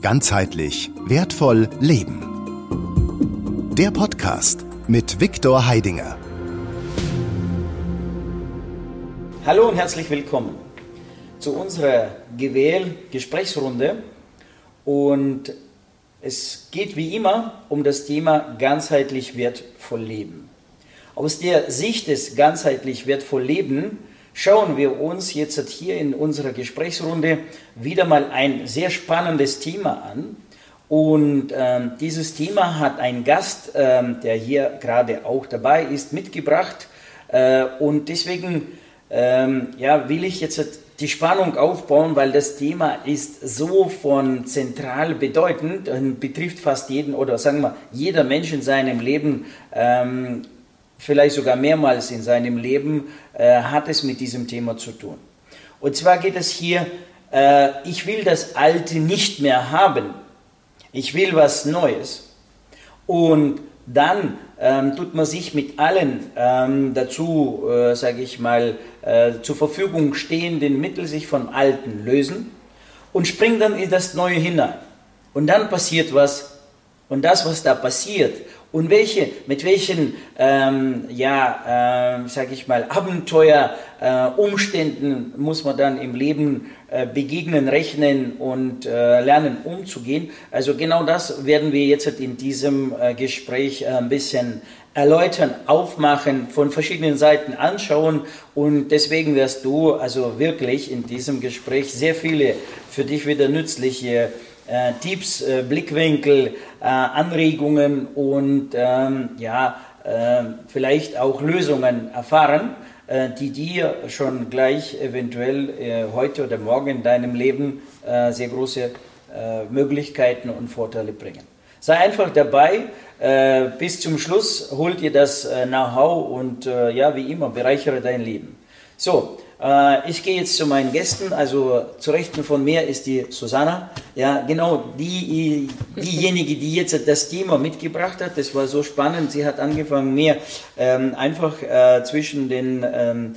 Ganzheitlich wertvoll leben. Der Podcast mit Viktor Heidinger. Hallo und herzlich willkommen zu unserer Gewähl-Gesprächsrunde. Und es geht wie immer um das Thema ganzheitlich wertvoll leben. Aus der Sicht des ganzheitlich wertvoll Leben schauen wir uns jetzt hier in unserer Gesprächsrunde wieder mal ein sehr spannendes Thema an. Und ähm, dieses Thema hat ein Gast, ähm, der hier gerade auch dabei ist, mitgebracht. Äh, und deswegen ähm, ja, will ich jetzt die Spannung aufbauen, weil das Thema ist so von zentral bedeutend und betrifft fast jeden oder sagen wir jeder Mensch in seinem Leben ähm, vielleicht sogar mehrmals in seinem Leben, äh, hat es mit diesem Thema zu tun. Und zwar geht es hier, äh, ich will das Alte nicht mehr haben, ich will was Neues. Und dann ähm, tut man sich mit allen ähm, dazu, äh, sage ich mal, äh, zur Verfügung stehenden Mitteln sich vom Alten lösen und springt dann in das Neue hinein. Und dann passiert was. Und das, was da passiert und welche, mit welchen, ähm, ja, äh, sage ich mal, Abenteuer, äh, Umständen muss man dann im Leben äh, begegnen, rechnen und äh, lernen umzugehen. Also genau das werden wir jetzt in diesem äh, Gespräch äh, ein bisschen erläutern, aufmachen, von verschiedenen Seiten anschauen und deswegen wirst du also wirklich in diesem Gespräch sehr viele für dich wieder nützliche äh, Tipps, Blickwinkel, äh, Anregungen und ähm, ja, äh, vielleicht auch Lösungen erfahren, äh, die dir schon gleich eventuell äh, heute oder morgen in deinem Leben sehr große Möglichkeiten und Vorteile bringen. Sei einfach dabei, bis zum Schluss hol dir das Know-how und ja, wie immer, bereichere dein Leben. So, äh, ich gehe jetzt zu meinen Gästen. Also zu Rechten von mir ist die Susanna. Ja, genau die, diejenige, die jetzt das Thema mitgebracht hat. Das war so spannend. Sie hat angefangen, mir ähm, einfach äh, zwischen den ähm,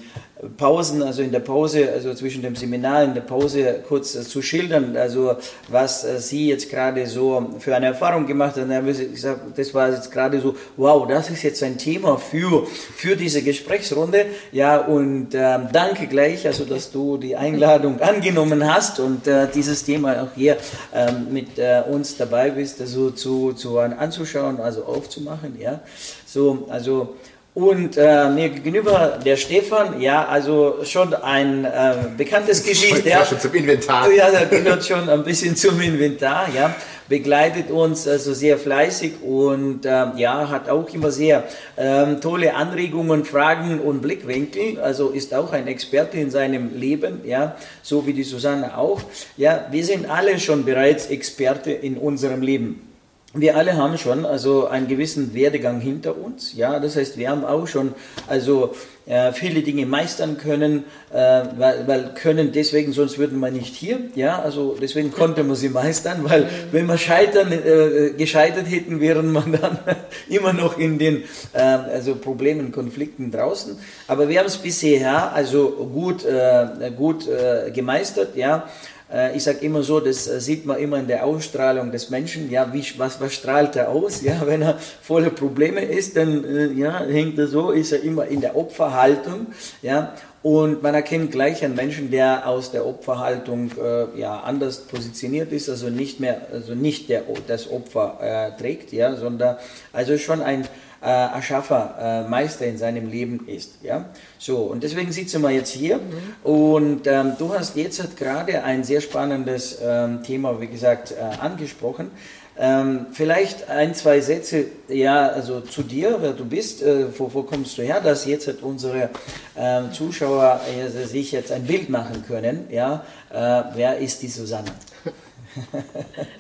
Pausen, also in der Pause, also zwischen dem Seminar in der Pause kurz äh, zu schildern, also was äh, sie jetzt gerade so für eine Erfahrung gemacht hat. Ich gesagt, das war jetzt gerade so, wow, das ist jetzt ein Thema für, für diese Gesprächsrunde. Ja, und ähm, danke gleich, also dass du die Einladung angenommen hast und äh, dieses Thema auch hier ähm, mit äh, uns dabei bist, also zu, zu anzuschauen, also aufzumachen. Ja, so, also und äh, mir gegenüber der Stefan, ja, also schon ein äh, bekanntes Gesicht. Ja, schon zum Inventar. Ja, der gehört schon ein bisschen zum Inventar, ja. Begleitet uns also sehr fleißig und äh, ja, hat auch immer sehr ähm, tolle Anregungen, Fragen und Blickwinkel. Also ist auch ein Experte in seinem Leben, ja, so wie die Susanne auch. Ja, wir sind alle schon bereits Experte in unserem Leben wir alle haben schon also einen gewissen Werdegang hinter uns. Ja, das heißt, wir haben auch schon also äh, viele Dinge meistern können, äh, weil, weil können deswegen, sonst würden wir nicht hier. Ja, also deswegen konnte man sie meistern, weil wenn wir scheitern, äh, gescheitert hätten, wären wir dann immer noch in den äh, also Problemen, Konflikten draußen. Aber wir haben es bisher also gut, äh, gut äh, gemeistert. Ja. Äh, ich sage immer so, das äh, sieht man immer in der Ausstrahlung des Menschen. Ja, wie, was, was strahlt er aus? Ja, wenn er voller Probleme ist, dann äh, ja, hängt er so, ist er immer in der Opferhaltung. Ja, und man erkennt gleich einen Menschen, der aus der Opferhaltung äh, ja, anders positioniert ist, also nicht mehr, also nicht der, das Opfer äh, trägt, ja, sondern also schon ein äh, Erschaffer, äh, Meister in seinem Leben ist. Ja? So, und deswegen sitzen wir jetzt hier mhm. und ähm, du hast jetzt gerade ein sehr spannendes ähm, Thema, wie gesagt, äh, angesprochen. Ähm, vielleicht ein, zwei Sätze ja, also zu dir, wer du bist, äh, wo, wo kommst du her, dass jetzt unsere äh, Zuschauer äh, sich jetzt ein Bild machen können. Ja? Äh, wer ist die Susanne?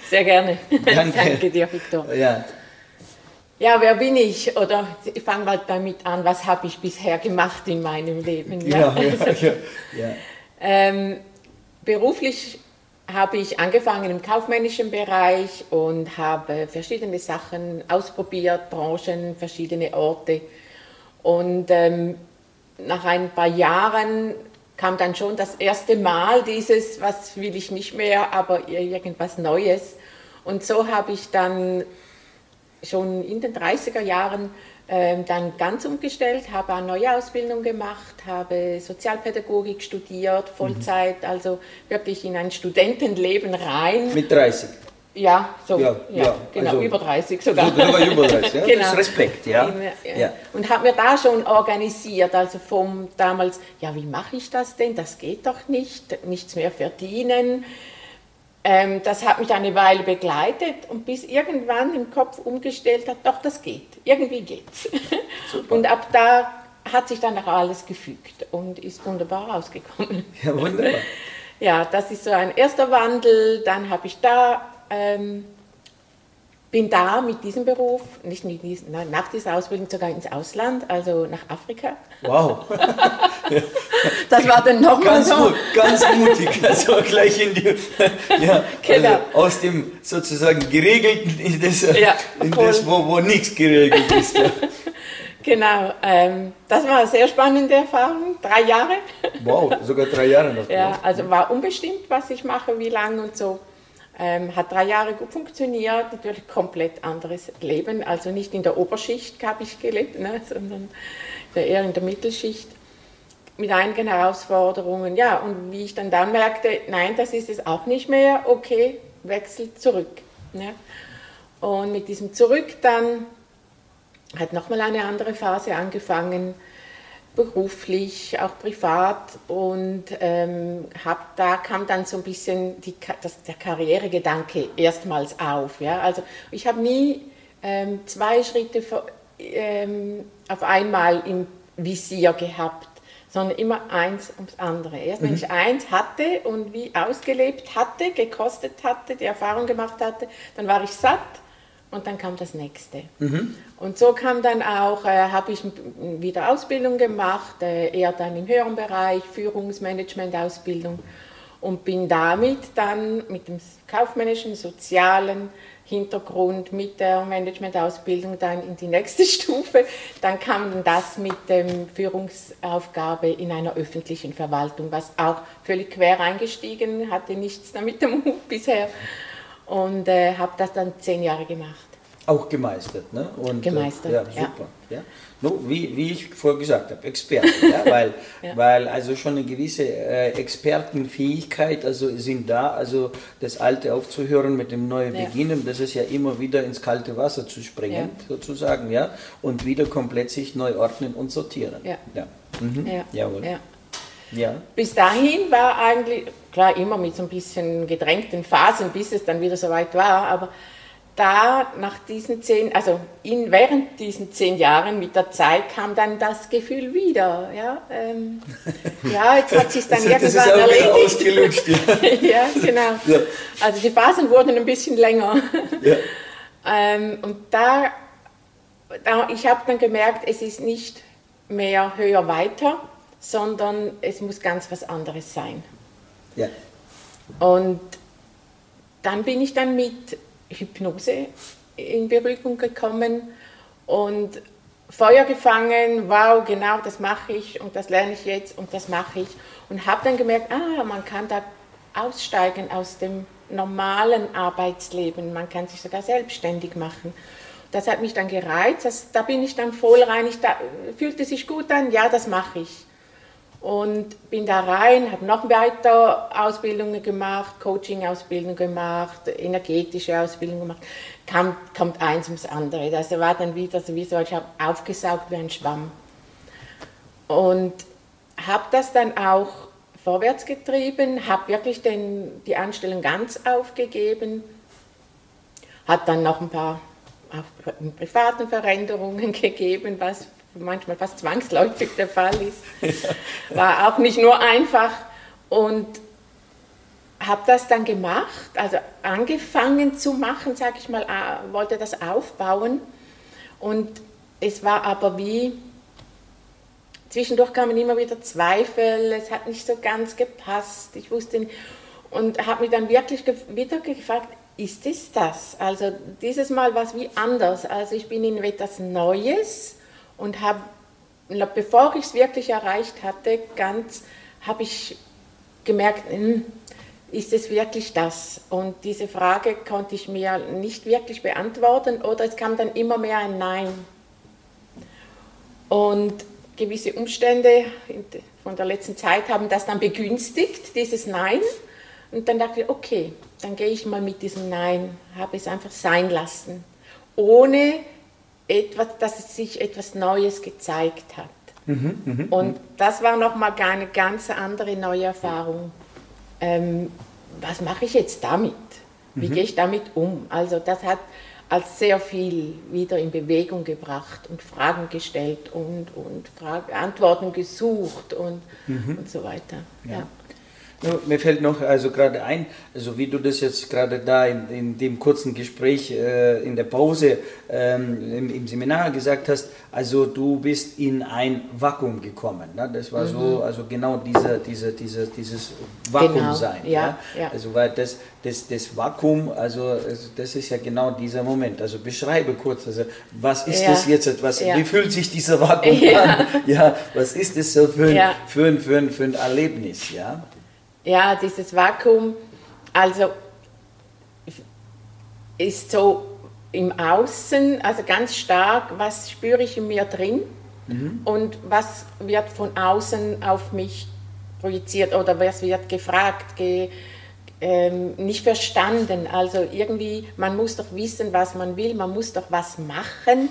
Sehr gerne. Danke, Danke dir, Victor. Ja. Ja, wer bin ich? Oder ich fange mal damit an, was habe ich bisher gemacht in meinem Leben? Ja, ja, ja, ja. Ähm, beruflich habe ich angefangen im kaufmännischen Bereich und habe verschiedene Sachen ausprobiert, Branchen, verschiedene Orte. Und ähm, nach ein paar Jahren kam dann schon das erste Mal dieses, was will ich nicht mehr, aber irgendwas Neues. Und so habe ich dann schon in den 30er Jahren ähm, dann ganz umgestellt, habe eine neue Ausbildung gemacht, habe Sozialpädagogik studiert, Vollzeit, mhm. also wirklich in ein Studentenleben rein. Mit 30? Ja, so, ja, ja, ja genau, also, über 30 sogar. Sogar über 30, ja, genau. das ist Respekt, ja. ja. Und habe mir da schon organisiert, also vom damals, ja, wie mache ich das denn? Das geht doch nicht, nichts mehr verdienen. Ähm, das hat mich eine Weile begleitet und bis irgendwann im Kopf umgestellt hat, doch, das geht, irgendwie geht's. Super. Und ab da hat sich dann auch alles gefügt und ist wunderbar rausgekommen. Ja, wunderbar. Ja, das ist so ein erster Wandel. Dann habe ich da ähm, bin da mit diesem Beruf, nicht diesen, nach dieser Ausbildung sogar ins Ausland, also nach Afrika. Wow. das war dann nochmal so. Gut, ganz mutig, also gleich in die, ja, genau. also aus dem sozusagen geregelten in das, ja, in das wo, wo nichts geregelt ist. Ja. Genau, ähm, das war eine sehr spannende Erfahrung, drei Jahre. Wow, sogar drei Jahre noch. Ja, also war unbestimmt, was ich mache, wie lange und so. Ähm, hat drei Jahre gut funktioniert, natürlich komplett anderes Leben. Also nicht in der Oberschicht habe ich gelebt, ne, sondern eher in der Mittelschicht mit einigen Herausforderungen. Ja, und wie ich dann dann merkte, nein, das ist es auch nicht mehr, okay, wechsel zurück. Ne. Und mit diesem Zurück dann hat nochmal eine andere Phase angefangen beruflich, auch privat und ähm, hab, da kam dann so ein bisschen die, das, der Karrieregedanke erstmals auf. Ja? Also ich habe nie ähm, zwei Schritte ähm, auf einmal im Visier gehabt, sondern immer eins ums andere. Erst mhm. wenn ich eins hatte und wie ausgelebt hatte, gekostet hatte, die Erfahrung gemacht hatte, dann war ich satt und dann kam das nächste. Mhm. Und so kam dann auch, äh, habe ich wieder Ausbildung gemacht, äh, eher dann im höheren Bereich, Führungsmanagement-Ausbildung und bin damit dann mit dem kaufmännischen, sozialen Hintergrund, mit der Management-Ausbildung dann in die nächste Stufe. Dann kam das mit der Führungsaufgabe in einer öffentlichen Verwaltung, was auch völlig quer eingestiegen, hatte nichts damit am Hut bisher und äh, habe das dann zehn Jahre gemacht. Auch gemeistert, ne? Und, äh, gemeistert, ja. Super, ja. ja. No, wie, wie ich vorher gesagt habe, Experte, ja, weil, ja. weil also schon eine gewisse äh, Expertenfähigkeit also sind da, also das Alte aufzuhören mit dem Neuen ja. beginnen, das ist ja immer wieder ins kalte Wasser zu springen, sozusagen, ja, und wieder komplett sich neu ordnen und sortieren. Ja. Ja. Mhm. ja. Jawohl. Ja. Bis dahin war eigentlich, klar, immer mit so ein bisschen gedrängten Phasen, bis es dann wieder soweit war, aber da nach diesen zehn, also in, während diesen zehn Jahren mit der Zeit kam dann das Gefühl wieder, ja, ähm, ja jetzt hat sich dann also, irgendwann erledigt. Ausgelutscht, ja. ja, genau. Ja. Also die Phasen wurden ein bisschen länger. Ja. ähm, und da, da ich habe dann gemerkt, es ist nicht mehr höher weiter, sondern es muss ganz was anderes sein. Ja. Und dann bin ich dann mit Hypnose in Berührung gekommen und Feuer gefangen, wow, genau das mache ich und das lerne ich jetzt und das mache ich. Und habe dann gemerkt, ah, man kann da aussteigen aus dem normalen Arbeitsleben, man kann sich sogar selbstständig machen. Das hat mich dann gereizt, das, da bin ich dann voll rein, ich da, fühlte sich gut an, ja, das mache ich und bin da rein, habe noch weiter Ausbildungen gemacht, Coaching-Ausbildung gemacht, energetische Ausbildung gemacht. Kam, kommt eins ums andere. Das war dann wieder so, wie so, ich habe aufgesaugt wie ein Schwamm. Und habe das dann auch vorwärts getrieben, habe wirklich den, die Anstellung ganz aufgegeben, hat dann noch ein paar privaten Veränderungen gegeben, was manchmal fast zwangsläufig der Fall ist. War auch nicht nur einfach und habe das dann gemacht, also angefangen zu machen, sage ich mal, wollte das aufbauen und es war aber wie, zwischendurch kamen immer wieder Zweifel, es hat nicht so ganz gepasst, ich wusste nicht, und habe mich dann wirklich wieder gefragt, ist es das? Also dieses Mal war es wie anders, also ich bin in etwas Neues, und habe, bevor ich es wirklich erreicht hatte, ganz habe ich gemerkt, hm, ist es wirklich das? Und diese Frage konnte ich mir nicht wirklich beantworten oder es kam dann immer mehr ein Nein. Und gewisse Umstände von der letzten Zeit haben das dann begünstigt, dieses Nein. Und dann dachte ich, okay, dann gehe ich mal mit diesem Nein, habe es einfach sein lassen, ohne etwas, dass es sich etwas Neues gezeigt hat. Mhm, mh, und das war nochmal eine ganz andere neue Erfahrung. Ähm, was mache ich jetzt damit? Wie mhm. gehe ich damit um? Also das hat als sehr viel wieder in Bewegung gebracht und Fragen gestellt und, und Frage, Antworten gesucht und, mhm. und so weiter. Ja. ja. Mir fällt noch also gerade ein, also wie du das jetzt gerade da in, in dem kurzen Gespräch äh, in der Pause ähm, im, im, Seminar gesagt hast, also du bist in ein Vakuum gekommen. Ne? Das war mhm. so, also genau diese, diese, diese, dieses Vakuum genau. sein. Ja, ja? ja, Also weil das, das, das Vakuum, also das ist ja genau dieser Moment. Also beschreibe kurz, also was ist ja. das jetzt, was, wie fühlt sich dieser Vakuum an? Ja, was ist das so für, ein, für, ein, für, ein, für ein Erlebnis? Ja ja, dieses Vakuum, also ist so im Außen, also ganz stark, was spüre ich in mir drin mhm. und was wird von außen auf mich projiziert oder was wird gefragt, ge, ähm, nicht verstanden. Also irgendwie, man muss doch wissen, was man will, man muss doch was machen.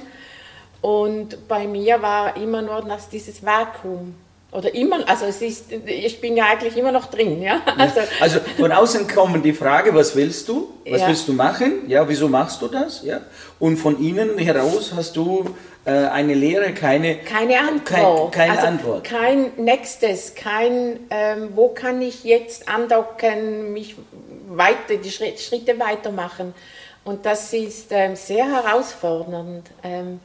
Und bei mir war immer nur das, dieses Vakuum. Oder immer, also es ist, ich bin ja eigentlich immer noch drin, ja. Also, also von außen kommt die Frage, was willst du? Was ja. willst du machen? Ja, wieso machst du das? Ja. Und von innen heraus hast du äh, eine Lehre, keine, keine Antwort. Kein, keine also Antwort. Kein nächstes, kein, ähm, wo kann ich jetzt andocken, mich weiter, die Schritte weitermachen. Und das ist ähm, sehr herausfordernd ähm,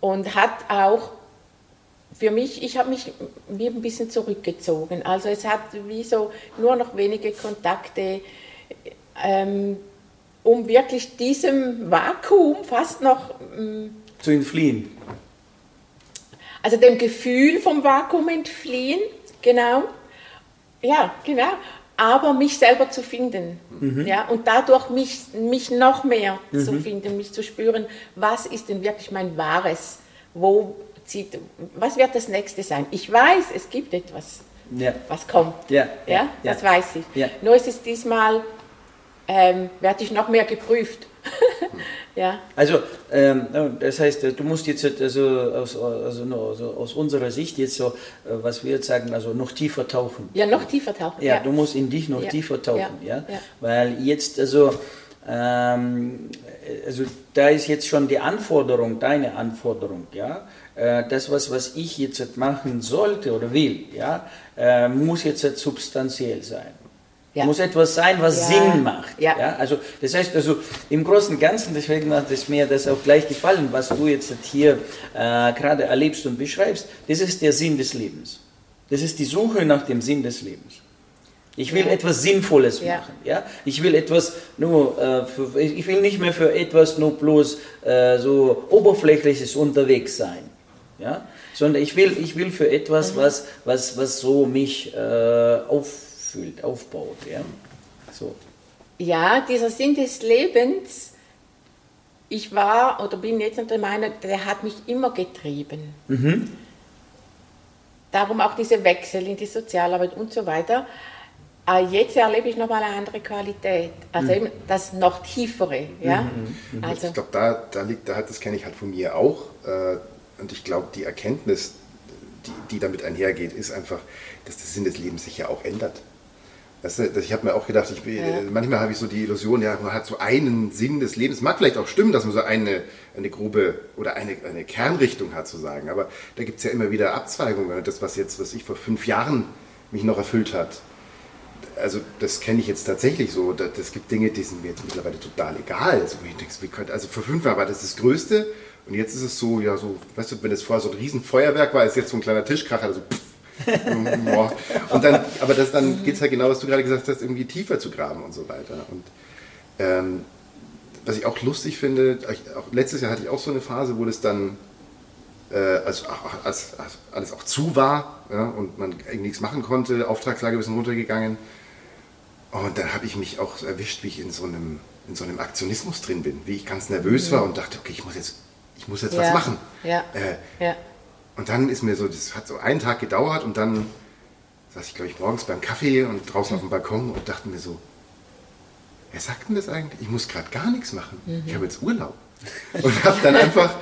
und hat auch für mich, ich habe mich wie ein bisschen zurückgezogen. Also es hat wie so nur noch wenige Kontakte, ähm, um wirklich diesem Vakuum fast noch ähm, zu entfliehen. Also dem Gefühl vom Vakuum entfliehen, genau. Ja, genau. Aber mich selber zu finden. Mhm. Ja, und dadurch mich, mich noch mehr mhm. zu finden, mich zu spüren, was ist denn wirklich mein Wahres? Wo zieht, was wird das nächste sein? Ich weiß, es gibt etwas, ja. was kommt. Ja, ja, ja das weiß ich. Nur ist es diesmal, ähm, werde ich noch mehr geprüft. ja. Also, ähm, das heißt, du musst jetzt also aus, also, aus unserer Sicht jetzt so, äh, was wir jetzt sagen, also noch tiefer tauchen. Ja, noch tiefer tauchen. Ja, du musst in dich noch tiefer tauchen, ja. Weil jetzt also ähm, also da ist jetzt schon die Anforderung, deine Anforderung, ja, das, was, was ich jetzt machen sollte oder will, ja, äh, muss jetzt substanziell sein. Ja. Muss etwas sein, was ja. Sinn macht. Ja. ja. Also, das heißt, also im Großen und Ganzen, deswegen hat es mir das auch gleich gefallen, was du jetzt hier äh, gerade erlebst und beschreibst, das ist der Sinn des Lebens. Das ist die Suche nach dem Sinn des Lebens. Ich will ja. etwas Sinnvolles ja. machen. Ja? Ich will etwas nur, äh, für, ich will nicht mehr für etwas nur bloß äh, so oberflächliches unterwegs sein. Ja? Sondern ich will, ich will für etwas, mhm. was, was, was so mich äh, auffüllt, aufbaut. Ja? So. ja, dieser Sinn des Lebens, ich war oder bin jetzt der Meinung, der hat mich immer getrieben. Mhm. Darum auch diese Wechsel in die Sozialarbeit und so weiter. Aber ah, jetzt erlebe ich nochmal eine andere Qualität, also mhm. eben das noch tiefere. Ja? Mhm, mhm, mhm. Also ich glaube, da, da liegt, da, das kenne ich halt von mir auch. Äh, und ich glaube, die Erkenntnis, die, die damit einhergeht, ist einfach, dass der Sinn des Lebens sich ja auch ändert. Du, ich habe mir auch gedacht, ich, ja. manchmal habe ich so die Illusion, ja, man hat so einen Sinn des Lebens. Mag vielleicht auch stimmen, dass man so eine, eine grobe oder eine, eine Kernrichtung hat, zu sagen. Aber da gibt es ja immer wieder Abzweigungen. Das, was jetzt, was ich vor fünf Jahren mich noch erfüllt hat, also das kenne ich jetzt tatsächlich so. Es gibt Dinge, die sind mir jetzt mittlerweile total egal. Also, denke, also vor fünf Jahren war das das Größte und jetzt ist es so, ja, so, weißt du, wenn es vorher so ein Riesenfeuerwerk war, ist jetzt so ein kleiner Tischkracher, also pff, und dann, aber das, dann geht es halt genau, was du gerade gesagt hast, irgendwie tiefer zu graben und so weiter. Und ähm, was ich auch lustig finde, auch letztes Jahr hatte ich auch so eine Phase, wo das dann äh, als, als, als, alles auch zu war ja, und man nichts machen konnte, Auftragslage ein bisschen runtergegangen. Und dann habe ich mich auch erwischt, wie ich in so einem, in so einem Aktionismus drin bin, wie ich ganz nervös mhm. war und dachte, okay, ich muss jetzt, ich muss jetzt ja. was machen. Ja. Äh, ja. Und dann ist mir so, das hat so einen Tag gedauert und dann saß ich, glaube ich, morgens beim Kaffee und draußen auf dem Balkon und dachte mir so, wer sagt denn das eigentlich? Ich muss gerade gar nichts machen. Mhm. Ich habe jetzt Urlaub. Und habe dann einfach,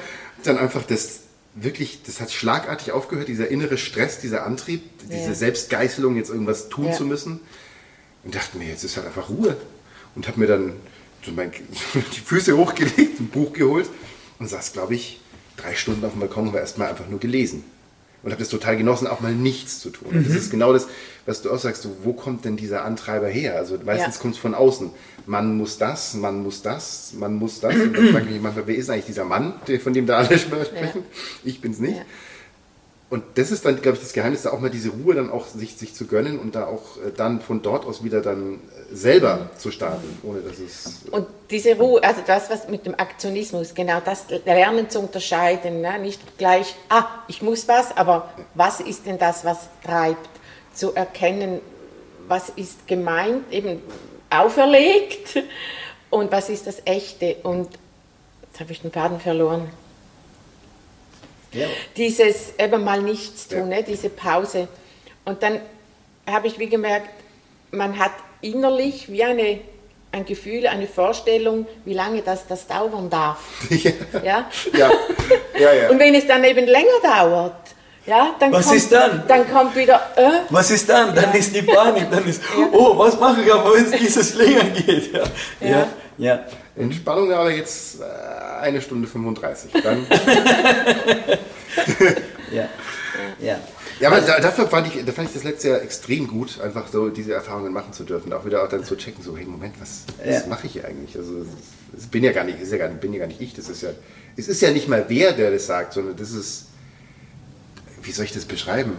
dann einfach das wirklich, das hat schlagartig aufgehört, dieser innere Stress, dieser Antrieb, diese ja. Selbstgeißelung, jetzt irgendwas tun ja. zu müssen. Und dachte mir, jetzt ist halt einfach Ruhe. Und habe mir dann so mein, die Füße hochgelegt, ein Buch geholt und saß, glaube ich, drei Stunden auf dem Balkon und war erstmal einfach nur gelesen und habe das total genossen, auch mal nichts zu tun. Mhm. Das ist genau das, was du auch sagst, so, wo kommt denn dieser Antreiber her? Also meistens ja. kommt es von außen. Man muss das, man muss das, man muss das. Und dann frage ich mich manchmal, wer ist eigentlich dieser Mann, von dem da alle sprechen? Ja. Ich bin's nicht. Ja. Und das ist dann, glaube ich, das Geheimnis, da auch mal diese Ruhe dann auch sich, sich zu gönnen und da auch äh, dann von dort aus wieder dann äh, selber zu starten, ohne dass es. Und diese Ruhe, also das, was mit dem Aktionismus, genau das Lernen zu unterscheiden, ne? nicht gleich, ah, ich muss was, aber was ist denn das, was treibt? Zu erkennen, was ist gemeint, eben auferlegt und was ist das Echte. Und jetzt habe ich den Faden verloren. Ja. Dieses eben mal nichts tun, ja. ne, diese Pause. Und dann habe ich wie gemerkt, man hat innerlich wie eine, ein Gefühl, eine Vorstellung, wie lange das, das dauern darf. Ja. Ja? Ja. ja, ja. Und wenn es dann eben länger dauert, ja, dann was kommt, ist dann? Dann kommt wieder. Äh, was ist dann? Dann ja. ist die Panik. Dann ist, ja. oh, was mache ich aber, wenn es dieses länger geht? Ja. Ja. ja. Entspannung aber jetzt äh, eine Stunde 35. Dann. ja. ja. Ja, aber also, dafür fand ich, da fand ich das letzte Jahr extrem gut, einfach so diese Erfahrungen machen zu dürfen. Auch wieder auch dann zu checken, so, hey, Moment, was, was ja. mache ich hier eigentlich? Also, es bin ja gar nicht, ist ja gar, bin ja gar nicht ich, das ist ja, es ist ja nicht mal wer, der das sagt, sondern das ist, wie soll ich das beschreiben?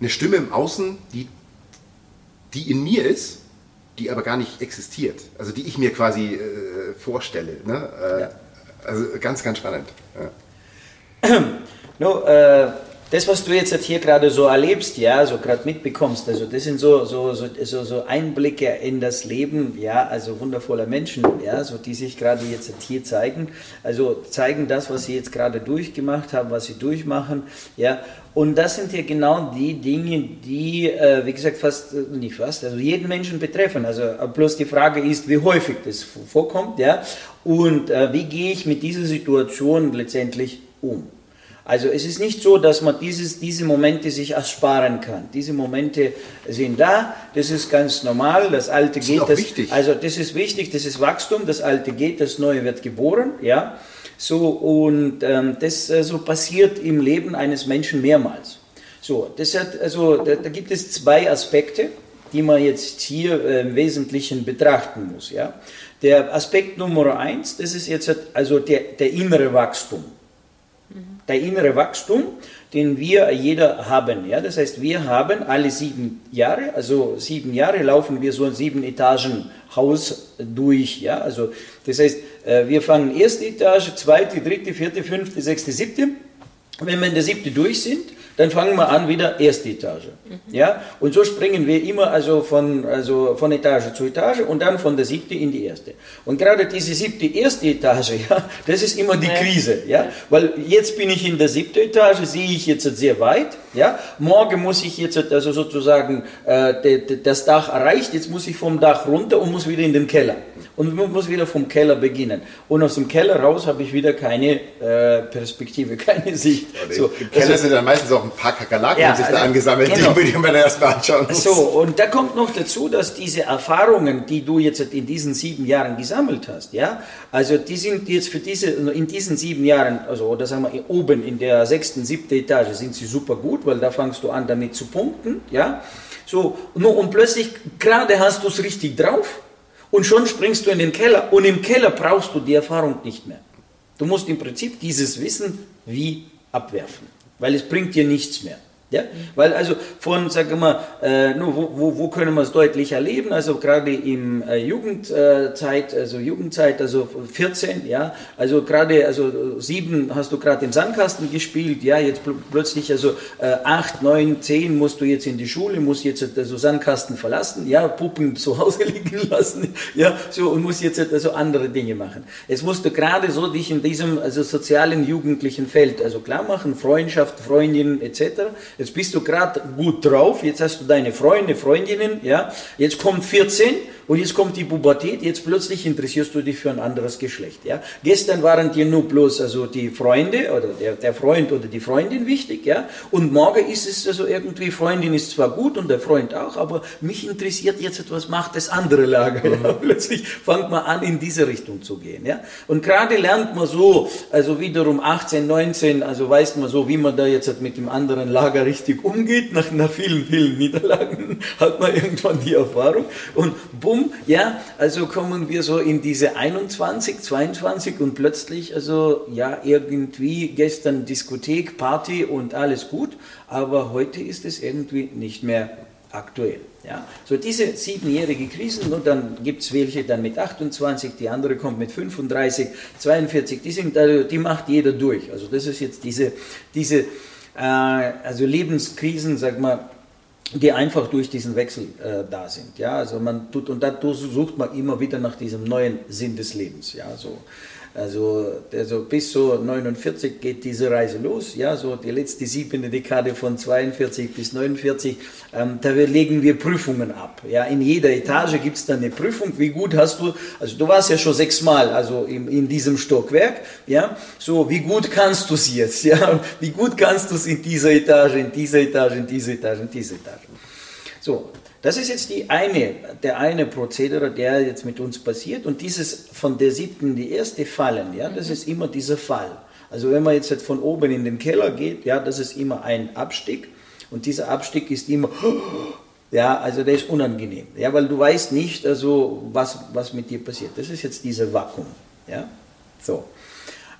Eine Stimme im Außen, die, die in mir ist, die aber gar nicht existiert. Also die ich mir quasi äh, vorstelle. Ne? Äh, ja. Also ganz, ganz spannend. Ja. no, äh, das, was du jetzt hier gerade so erlebst, ja, so gerade mitbekommst, also das sind so, so, so, so, Einblicke in das Leben, ja, also wundervoller Menschen, ja, so die sich gerade jetzt hier zeigen, also zeigen das, was sie jetzt gerade durchgemacht haben, was sie durchmachen, ja, und das sind ja genau die Dinge, die, äh, wie gesagt, fast, äh, nicht fast, also jeden Menschen betreffen. Also äh, bloß die Frage ist, wie häufig das vorkommt, ja, und äh, wie gehe ich mit dieser Situation letztendlich um. Also es ist nicht so, dass man dieses, diese Momente sich ersparen kann. Diese Momente sind da, das ist ganz normal, das Alte das geht. Das, wichtig. Also das ist wichtig, das ist Wachstum, das Alte geht, das Neue wird geboren, ja. So, und ähm, das äh, so passiert im Leben eines Menschen mehrmals. So, das hat, also, da, da gibt es zwei Aspekte, die man jetzt hier äh, im Wesentlichen betrachten muss. Ja? Der Aspekt Nummer eins, das ist jetzt also der, der innere Wachstum der innere Wachstum, den wir jeder haben. Ja? Das heißt, wir haben alle sieben Jahre, also sieben Jahre laufen wir so ein sieben Etagen Haus durch. Ja? Also, das heißt, äh, wir fangen erste Etage, zweite, dritte, vierte, fünfte, sechste, siebte. Wenn wir in der siebte durch sind, dann fangen wir an wieder erste Etage. Mhm. Ja? Und so springen wir immer also von, also von Etage zu Etage und dann von der siebten in die erste. Und gerade diese siebte erste Etage, ja, das ist immer die ja. Krise. Ja? Weil jetzt bin ich in der siebten Etage, sehe ich jetzt sehr weit. Ja? Morgen muss ich jetzt also sozusagen äh, das Dach erreicht, jetzt muss ich vom Dach runter und muss wieder in den Keller. Und muss wieder vom Keller beginnen. Und aus dem Keller raus habe ich wieder keine äh, Perspektive, keine Sicht. so, Im Keller also, sind dann meistens auch ein paar Kakerlaken ja, sich also, da angesammelt, genau. die man erstmal anschauen muss. So, und da kommt noch dazu, dass diese Erfahrungen, die du jetzt in diesen sieben Jahren gesammelt hast, ja, also die sind jetzt für diese, in diesen sieben Jahren, also oder sagen wir oben in der sechsten, siebten Etage sind sie super gut, weil da fangst du an damit zu punkten, ja. So, und plötzlich, gerade hast du es richtig drauf und schon springst du in den Keller und im Keller brauchst du die Erfahrung nicht mehr. Du musst im Prinzip dieses Wissen wie abwerfen weil es bringt dir nichts mehr. Ja? Weil also von, sag mal, äh, nur wo, wo, wo können wir es deutlich erleben? Also gerade im äh, Jugendzeit, also Jugendzeit, also 14, ja, also gerade, also sieben hast du gerade im Sandkasten gespielt, ja, jetzt pl plötzlich, also äh, acht, neun, zehn musst du jetzt in die Schule, musst jetzt also Sandkasten verlassen, ja, Puppen zu Hause liegen lassen, ja, so und musst jetzt also andere Dinge machen. Jetzt musst du gerade so dich in diesem also sozialen jugendlichen Feld also klar machen, Freundschaft, Freundinnen etc Jetzt bist du gerade gut drauf, jetzt hast du deine Freunde, Freundinnen, ja. Jetzt kommt 14 und jetzt kommt die Pubertät, jetzt plötzlich interessierst du dich für ein anderes Geschlecht. Ja? Gestern waren dir nur bloß also die Freunde oder der, der Freund oder die Freundin wichtig, ja? und morgen ist es also irgendwie, Freundin ist zwar gut und der Freund auch, aber mich interessiert jetzt etwas, macht das andere Lager. Ja? Mhm. Plötzlich fängt man an, in diese Richtung zu gehen. Ja? Und gerade lernt man so, also wiederum 18, 19, also weiß man so, wie man da jetzt mit dem anderen Lager richtig umgeht, nach, nach vielen, vielen Niederlagen hat man irgendwann die Erfahrung und bumm, rum, ja, also kommen wir so in diese 21, 22 und plötzlich, also ja, irgendwie gestern Diskothek, Party und alles gut, aber heute ist es irgendwie nicht mehr aktuell. Ja? So diese siebenjährige Krisen, und dann gibt es welche dann mit 28, die andere kommt mit 35, 42, die, sind, also, die macht jeder durch. Also das ist jetzt diese, diese äh, also Lebenskrisen, sag mal, die einfach durch diesen Wechsel äh, da sind. Ja, also man tut und da sucht man immer wieder nach diesem neuen Sinn des Lebens. Ja, so. Also, also bis so 49 geht diese Reise los, ja, so die letzte siebente Dekade von 42 bis 49, ähm, da legen wir Prüfungen ab. Ja, in jeder Etage gibt es dann eine Prüfung, wie gut hast du, also du warst ja schon sechsmal, also in, in diesem Stockwerk, ja, so wie gut kannst du es jetzt, ja, wie gut kannst du es in dieser Etage, in dieser Etage, in dieser Etage, in dieser Etage. So, das ist jetzt die eine, der eine Prozedere, der jetzt mit uns passiert. Und dieses von der siebten die erste Fallen, ja, das mhm. ist immer dieser Fall. Also wenn man jetzt halt von oben in den Keller geht, ja, das ist immer ein Abstieg. Und dieser Abstieg ist immer, ja, also der ist unangenehm. Ja, weil du weißt nicht, also was, was mit dir passiert. Das ist jetzt dieser Vakuum. Ja, so.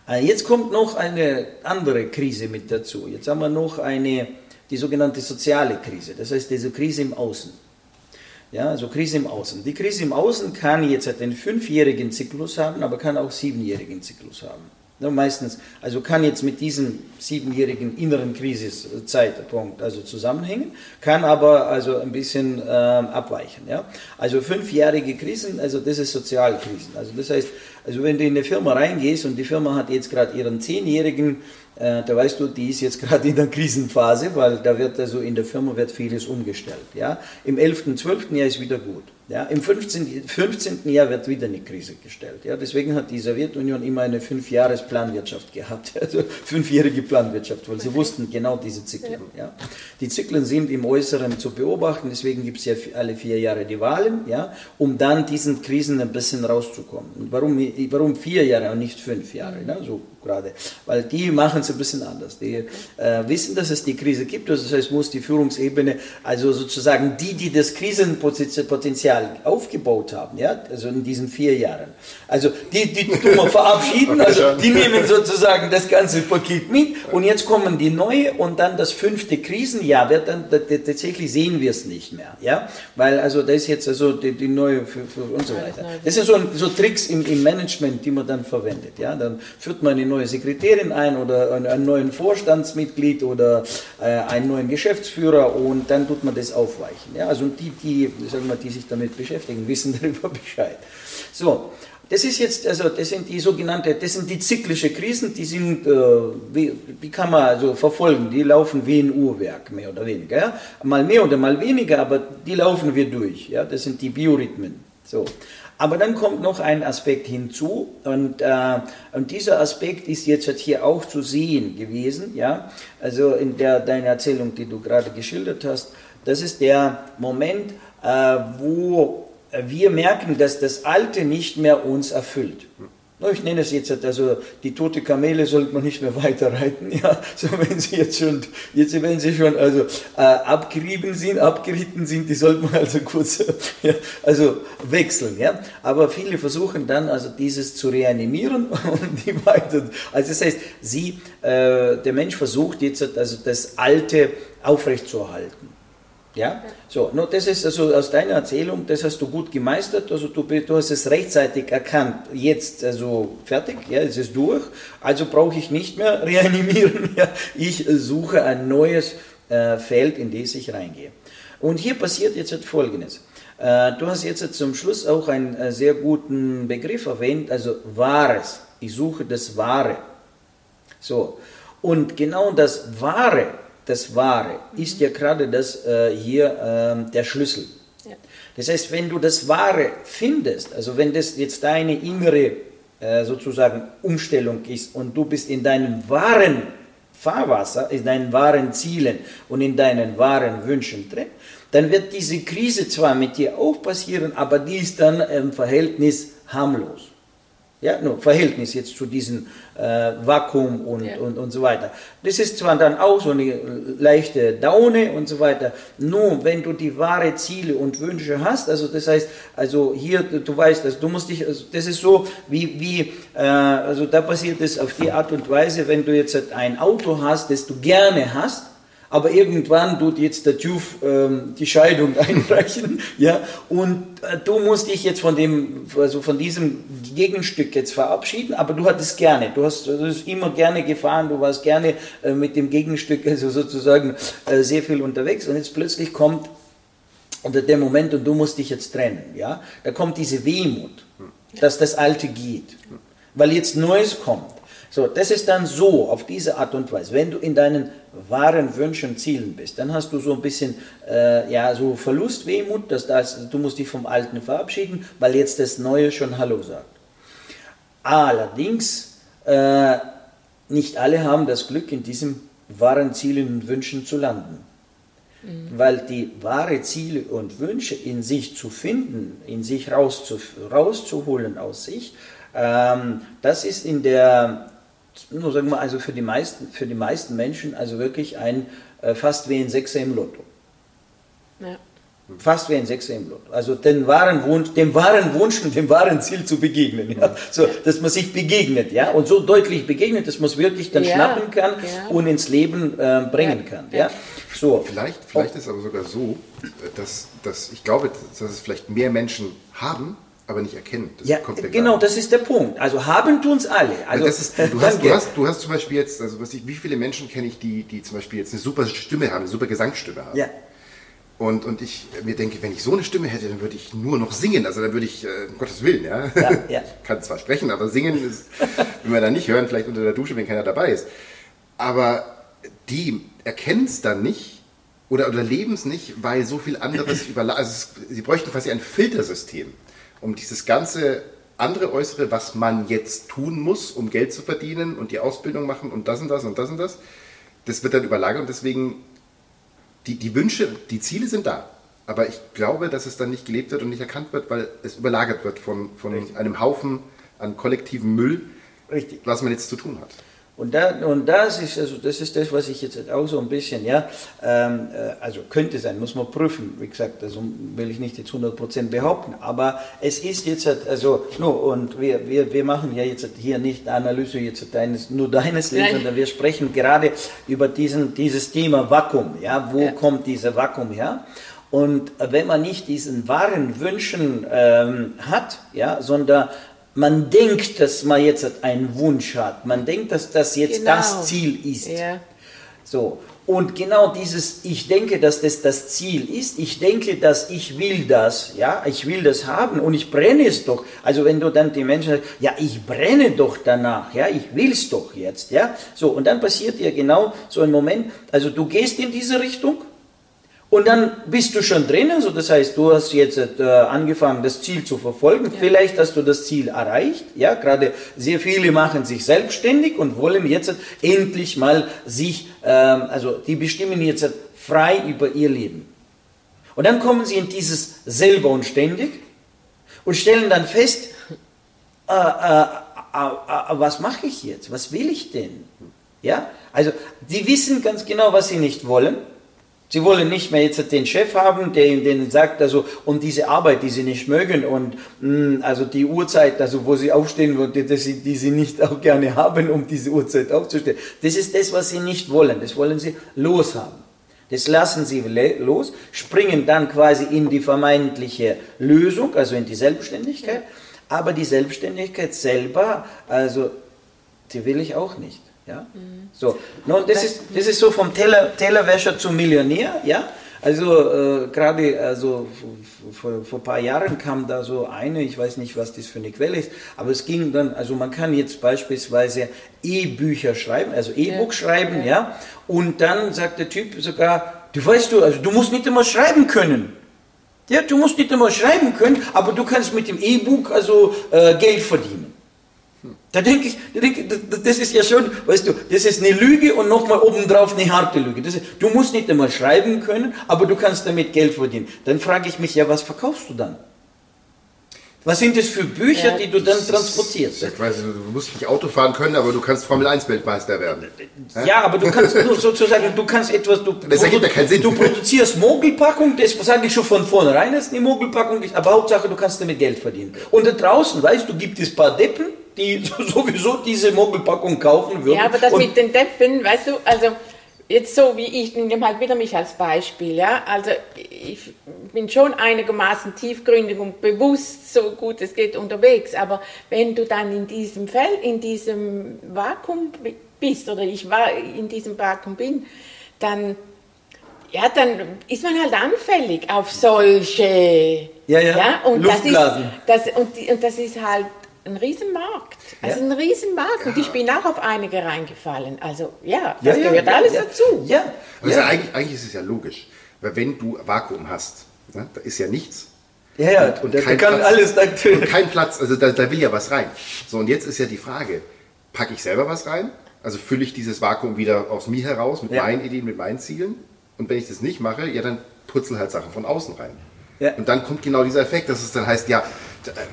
Äh, jetzt kommt noch eine andere Krise mit dazu. Jetzt haben wir noch eine, die sogenannte soziale Krise. Das heißt, diese Krise im Außen. Ja, also Krise im Außen. Die Krise im Außen kann jetzt einen fünfjährigen Zyklus haben, aber kann auch siebenjährigen Zyklus haben. Ja, meistens, also kann jetzt mit diesem siebenjährigen inneren Krisiszeitpunkt also zusammenhängen, kann aber also ein bisschen äh, abweichen. Ja? Also fünfjährige Krisen, also das ist Sozialkrisen. Also das heißt, also wenn du in eine Firma reingehst und die Firma hat jetzt gerade ihren zehnjährigen äh, da weißt du, die ist jetzt gerade in der Krisenphase, weil da wird also in der Firma wird vieles umgestellt. Ja? Im 11., 12. Jahr ist wieder gut. Ja? Im 15, 15. Jahr wird wieder eine Krise gestellt. Ja? Deswegen hat die Sowjetunion immer eine Fünfjahres-Planwirtschaft gehabt, also fünfjährige Planwirtschaft, weil sie wussten genau diese Zyklen. Ja? Die Zyklen sind im Äußeren zu beobachten, deswegen gibt es ja alle vier Jahre die Wahlen, ja? um dann diesen Krisen ein bisschen rauszukommen. Und warum, warum vier Jahre und nicht fünf Jahre? Ne? So gerade, weil die machen es ein bisschen anders. Die äh, wissen, dass es die Krise gibt, also das heißt, muss die Führungsebene, also sozusagen die, die das Krisenpotenzial aufgebaut haben, ja, also in diesen vier Jahren, also die, die tun wir verabschieden, also die nehmen sozusagen das ganze Paket mit und jetzt kommen die neue und dann das fünfte Krisenjahr wird dann tatsächlich sehen wir es nicht mehr, ja, weil also das ist jetzt also die, die neue für, für und so weiter. Das sind so, so Tricks im, im Management, die man dann verwendet, ja, dann führt man eine neue Sekretärin ein oder einen neuen Vorstandsmitglied oder äh, einen neuen Geschäftsführer und dann tut man das aufweichen. Ja? Also die, die, sagen wir, die sich damit beschäftigen, wissen darüber Bescheid. So, das ist jetzt, also das sind die sogenannte, das sind die zyklische Krisen, die sind, äh, wie kann man also verfolgen, die laufen wie ein Uhrwerk, mehr oder weniger. Ja? Mal mehr oder mal weniger, aber die laufen wir durch. Ja? Das sind die Biorhythmen. So. Aber dann kommt noch ein Aspekt hinzu und, äh, und dieser Aspekt ist jetzt hier auch zu sehen gewesen, ja, also in der deiner Erzählung, die du gerade geschildert hast, das ist der Moment, äh, wo wir merken, dass das Alte nicht mehr uns erfüllt. Ich nenne es jetzt, also die tote Kamele sollte man nicht mehr weiter reiten, ja. So, wenn sie jetzt schon, jetzt, wenn sie schon, also, äh, abgerieben sind, abgeritten sind, die sollte man also kurz, ja, also wechseln, ja. Aber viele versuchen dann, also dieses zu reanimieren und die weiter, also das heißt, sie, äh, der Mensch versucht jetzt, also das Alte aufrechtzuerhalten. Ja? So, no, das ist also aus deiner Erzählung, das hast du gut gemeistert, also du, du hast es rechtzeitig erkannt, jetzt also fertig, ja, es ist durch, also brauche ich nicht mehr reanimieren, ja, ich suche ein neues äh, Feld, in das ich reingehe. Und hier passiert jetzt Folgendes. Äh, du hast jetzt zum Schluss auch einen äh, sehr guten Begriff erwähnt, also Wahres. Ich suche das Wahre. So, und genau das Wahre, das Wahre ist ja gerade das äh, hier äh, der Schlüssel. Ja. Das heißt, wenn du das Wahre findest, also wenn das jetzt deine innere äh, sozusagen Umstellung ist und du bist in deinem wahren Fahrwasser, in deinen wahren Zielen und in deinen wahren Wünschen drin, dann wird diese Krise zwar mit dir auch passieren, aber die ist dann im Verhältnis harmlos. Ja, nur Verhältnis jetzt zu diesem äh, Vakuum und, ja. und, und so weiter. Das ist zwar dann auch so eine leichte Daune und so weiter. Nur wenn du die wahre Ziele und Wünsche hast, also das heißt, also hier, du weißt, also du musst dich, also das ist so wie, wie äh, also da passiert es auf die Art und Weise, wenn du jetzt ein Auto hast, das du gerne hast, aber irgendwann tut jetzt der TÜV ähm, die Scheidung einreichen, ja, und äh, du musst dich jetzt von dem, also von diesem Gegenstück jetzt verabschieden, aber du hattest gerne, du hast, du hast immer gerne gefahren, du warst gerne äh, mit dem Gegenstück, also sozusagen äh, sehr viel unterwegs. Und jetzt plötzlich kommt unter der Moment und du musst dich jetzt trennen, ja, da kommt diese Wehmut, dass das Alte geht, weil jetzt Neues kommt. So, das ist dann so, auf diese Art und Weise. Wenn du in deinen wahren Wünschen, Zielen bist, dann hast du so ein bisschen, äh, ja, so Verlustwehmut, dass das, du musst dich vom Alten verabschieden, weil jetzt das Neue schon Hallo sagt. Allerdings, äh, nicht alle haben das Glück, in diesem wahren Zielen und Wünschen zu landen. Mhm. Weil die wahre Ziele und Wünsche in sich zu finden, in sich rauszu, rauszuholen aus sich, ähm, das ist in der nur sagen wir also für die meisten, für die meisten Menschen also wirklich ein äh, fast wie ein Sechser im Lotto. Ja. Fast wie ein Sechser im Lotto. Also den wahren Wunsch, dem wahren Wunsch und dem wahren Ziel zu begegnen. Ja? So, dass man sich begegnet, ja, und so deutlich begegnet, dass man es wirklich dann ja. schnappen kann ja. und ins Leben äh, bringen kann. Ja. So. Vielleicht, vielleicht ist aber sogar so, dass, dass ich glaube, dass es vielleicht mehr Menschen haben, aber nicht erkennen. Das ja, genau, das ist der Punkt. Also haben tun es alle. Also, ist, du, hast, du, hast, du, hast, zum Beispiel jetzt, also was ich, wie viele Menschen kenne ich, die, die zum Beispiel jetzt eine super Stimme haben, eine super Gesangsstimme haben. Ja. Und, und ich mir denke, wenn ich so eine Stimme hätte, dann würde ich nur noch singen. Also dann würde ich, äh, um Gottes Willen, ja. ja, ja. Kann zwar sprechen, aber singen ist, wenn wir da nicht hören, vielleicht unter der Dusche, wenn keiner dabei ist. Aber die erkennen es dann nicht oder, oder leben es nicht, weil so viel anderes überladen. Also es, sie bräuchten quasi ein Filtersystem um dieses ganze andere Äußere, was man jetzt tun muss, um Geld zu verdienen und die Ausbildung machen und das und das und das und das, das wird dann überlagert und deswegen die, die Wünsche, die Ziele sind da. Aber ich glaube, dass es dann nicht gelebt wird und nicht erkannt wird, weil es überlagert wird von, von einem Haufen an kollektivem Müll, Richtig. was man jetzt zu tun hat. Und, da, und das, ist, also das ist das, was ich jetzt auch so ein bisschen, ja, ähm, äh, also könnte sein, muss man prüfen, wie gesagt, also will ich nicht jetzt 100% behaupten, aber es ist jetzt, also, no, und wir, wir, wir machen ja jetzt hier nicht Analyse jetzt deines, nur deines Lebens, sondern wir sprechen gerade über diesen, dieses Thema Vakuum, ja, wo ja. kommt dieser Vakuum her? Und wenn man nicht diesen wahren Wünschen ähm, hat, ja, sondern man denkt, dass man jetzt einen Wunsch hat. Man denkt, dass das jetzt genau. das Ziel ist. Ja. So. Und genau dieses, ich denke, dass das das Ziel ist, ich denke, dass ich will das, ja, ich will das haben und ich brenne es doch. Also wenn du dann die Menschen sagst, ja, ich brenne doch danach, ja, ich will es doch jetzt, ja. So, und dann passiert dir genau so ein Moment, also du gehst in diese Richtung und dann bist du schon drin, also das heißt, du hast jetzt äh, angefangen, das Ziel zu verfolgen. Ja. Vielleicht hast du das Ziel erreicht. Ja, gerade sehr viele machen sich selbstständig und wollen jetzt endlich mal sich, ähm, also die bestimmen jetzt frei über ihr Leben. Und dann kommen sie in dieses selber und ständig und stellen dann fest, äh, äh, was mache ich jetzt? Was will ich denn? Ja, also die wissen ganz genau, was sie nicht wollen. Sie wollen nicht mehr jetzt den Chef haben, der ihnen sagt, also, und diese Arbeit, die sie nicht mögen und mh, mm, also die Uhrzeit, also wo sie aufstehen, die, sie, die sie nicht auch gerne haben, um diese Uhrzeit aufzustehen. Das ist das, was sie nicht wollen. Das wollen sie loshaben. Das lassen sie los, springen dann quasi in die vermeintliche Lösung, also in die Selbstständigkeit. Aber die Selbstständigkeit selber, also die will ich auch nicht. Ja? Mhm. So, nun, das, ist, das ist so vom Teller, Tellerwäscher zum Millionär. Ja? Also äh, gerade also vor, vor ein paar Jahren kam da so eine, ich weiß nicht, was das für eine Quelle ist, aber es ging dann, also man kann jetzt beispielsweise E-Bücher schreiben, also E-Book ja. schreiben, ja. ja, und dann sagt der Typ sogar, du weißt du, also du musst nicht immer schreiben können. Ja, du musst nicht immer schreiben können, aber du kannst mit dem E-Book also äh, Geld verdienen. Da denke ich, da das ist ja schon, weißt du, das ist eine Lüge und nochmal obendrauf eine harte Lüge. Ist, du musst nicht einmal schreiben können, aber du kannst damit Geld verdienen. Dann frage ich mich, ja, was verkaufst du dann? Was sind das für Bücher, ja, die du dann transportierst? Ich weiß, du musst nicht Auto fahren können, aber du kannst Formel 1 Weltmeister werden. Ja, aber du kannst nur sozusagen, du kannst etwas, du, das ergibt ja keinen Sinn. du produzierst Mogelpackung, das sage ich schon von vornherein, dass eine Mogelpackung ist, aber Hauptsache, du kannst damit Geld verdienen. Und da draußen, weißt du, gibt es ein paar Deppen, die sowieso diese Mogelpackung kaufen würden. Ja, aber das mit den Deppen, weißt du, also jetzt so wie ich, nehme halt wieder mich als Beispiel, ja, also ich bin schon einigermaßen tiefgründig und bewusst, so gut es geht, unterwegs, aber wenn du dann in diesem Feld, in diesem Vakuum bist, oder ich war in diesem Vakuum bin, dann, ja, dann ist man halt anfällig auf solche, ja, ja, ja und das ist, das, und, und das ist halt ein Riesenmarkt. Also ja. ein Riesenmarkt. Und ich bin auch auf einige reingefallen. Also ja, das ja, gehört alles dazu. Ja. Also eigentlich, eigentlich ist es ja logisch. Weil wenn du Vakuum hast, ne, da ist ja nichts. Ja, ja, und, und da kein kann Platz, alles und kein Platz, also da, da will ja was rein. So, und jetzt ist ja die Frage, packe ich selber was rein? Also fülle ich dieses Vakuum wieder aus mir heraus, mit meinen Ideen, mit meinen Zielen? Und wenn ich das nicht mache, ja, dann putzel halt Sachen von außen rein. Ja. Und dann kommt genau dieser Effekt, dass es dann heißt, ja,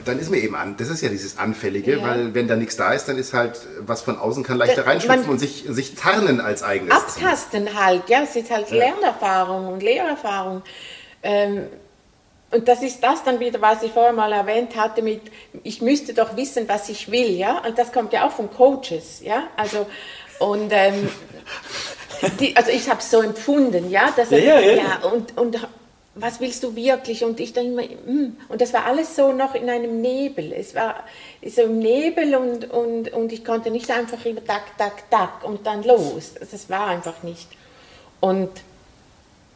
dann ist mir eben an, das ist ja dieses Anfällige, ja. weil wenn da nichts da ist, dann ist halt, was von außen kann leichter reinschlüpfen und sich, sich tarnen als eigenes Abtasten Ziel. halt, ja, es ist halt ja. Lernerfahrung und Lehrerfahrung. Ähm, und das ist das dann wieder, was ich vorher mal erwähnt hatte mit, ich müsste doch wissen, was ich will, ja, und das kommt ja auch von Coaches, ja, also, und, ähm, die, also ich habe es so empfunden, ja, dass, ja, ja, ja. ja und, und was willst du wirklich? Und ich dann immer, mm. und das war alles so noch in einem Nebel. Es war so im Nebel und, und, und ich konnte nicht einfach immer tak, tak, tak und dann los. Das war einfach nicht. Und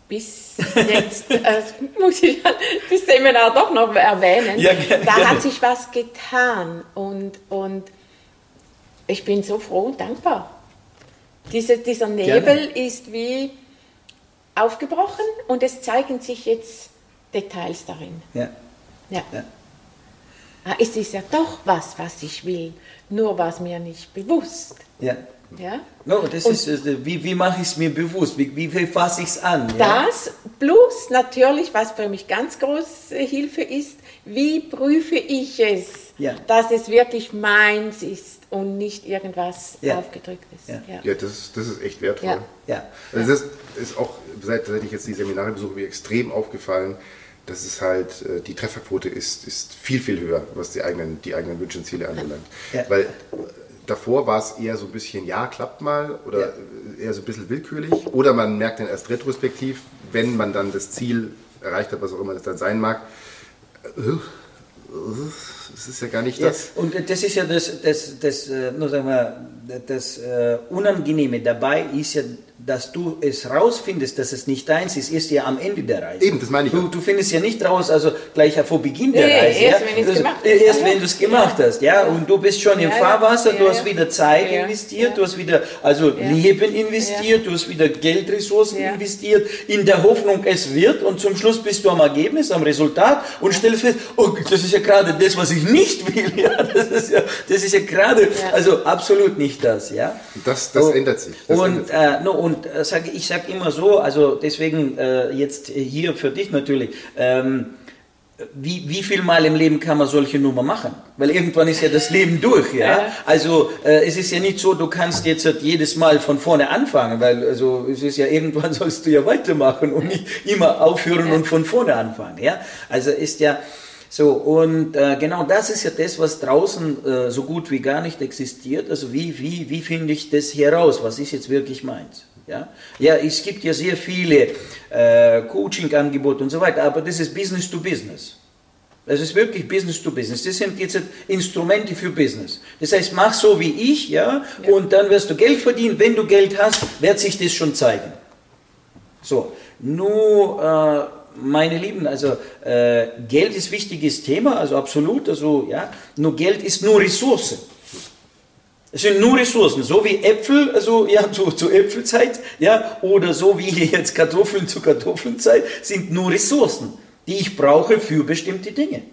bis jetzt, äh, muss ich das Seminar doch noch erwähnen, ja, gerne, da hat sich was getan und, und ich bin so froh und dankbar. Diese, dieser Nebel gerne. ist wie aufgebrochen und es zeigen sich jetzt Details darin. Ja. ja. ja. Ah, es ist ja doch was, was ich will, nur war es mir nicht bewusst. Ja. Ja? No, das und ist, äh, wie, wie mache ich es mir bewusst? Wie, wie, wie fasse ich es an? Ja? Das plus natürlich, was für mich ganz große Hilfe ist, wie prüfe ich es, ja. dass es wirklich meins ist und nicht irgendwas ja. aufgedrückt ist. Ja, ja. ja das, das ist echt wertvoll. Ja. Also das ist auch, seit, seit ich jetzt die Seminare besuche, mir extrem aufgefallen, dass es halt, äh, die Trefferquote ist, ist viel, viel höher, was die eigenen, die eigenen Wünsche und Ziele anbelangt. Weil äh, davor war es eher so ein bisschen, ja, klappt mal, oder eher so ein bisschen willkürlich, oder man merkt dann erst retrospektiv, wenn man dann das Ziel erreicht hat, was auch immer das dann sein mag, das ist ja gar nicht das. Ja, und das ist ja das, das, das, äh, nur sagen wir, das äh, Unangenehme dabei ist ja, dass du es rausfindest, dass es nicht deins ist, erst ja am Ende der Reise. Eben, das meine ich. Du, du findest ja nicht raus, also gleich vor Beginn der nee, Reise. Erst, ja? wenn also, gemacht erst wenn du es gemacht ja. hast, ja? Und du bist schon im Fahrwasser, du hast wieder Zeit investiert, du hast wieder also Leben investiert, du hast wieder Geldressourcen investiert, in der Hoffnung, es wird und zum Schluss bist du am Ergebnis, am Resultat und stellst fest, oh, das ist ja gerade das, was ich nicht will. Ja? Das ist ja, das ist ja gerade, also absolut nicht das. Ja? Das, das so, ändert sich. Das und, ändert sich. Äh, no, und äh, sag, ich sage immer so, also deswegen äh, jetzt hier für dich natürlich, ähm, wie, wie viel Mal im Leben kann man solche Nummer machen? Weil irgendwann ist ja das Leben durch, ja. Ja. Also äh, es ist ja nicht so, du kannst jetzt halt jedes Mal von vorne anfangen, weil also es ist ja irgendwann sollst du ja weitermachen und nicht immer aufhören und von vorne anfangen, ja. Also ist ja so und äh, genau das ist ja das, was draußen äh, so gut wie gar nicht existiert. Also wie wie wie finde ich das heraus? Was ist jetzt wirklich meins? Ja, ja es gibt ja sehr viele äh, Coaching-Angebote und so weiter, aber das ist Business to Business. Das ist wirklich Business to Business. Das sind jetzt Instrumente für Business. Das heißt, mach so wie ich, ja, und dann wirst du Geld verdienen. Wenn du Geld hast, wird sich das schon zeigen. So, nur, äh, meine Lieben, also äh, Geld ist wichtiges Thema, also absolut, also ja, nur Geld ist nur Ressource. Es sind nur Ressourcen, so wie Äpfel, also ja, zu, zu Äpfelzeit, ja, oder so wie jetzt Kartoffeln zu Kartoffelzeit, sind nur Ressourcen, die ich brauche für bestimmte Dinge.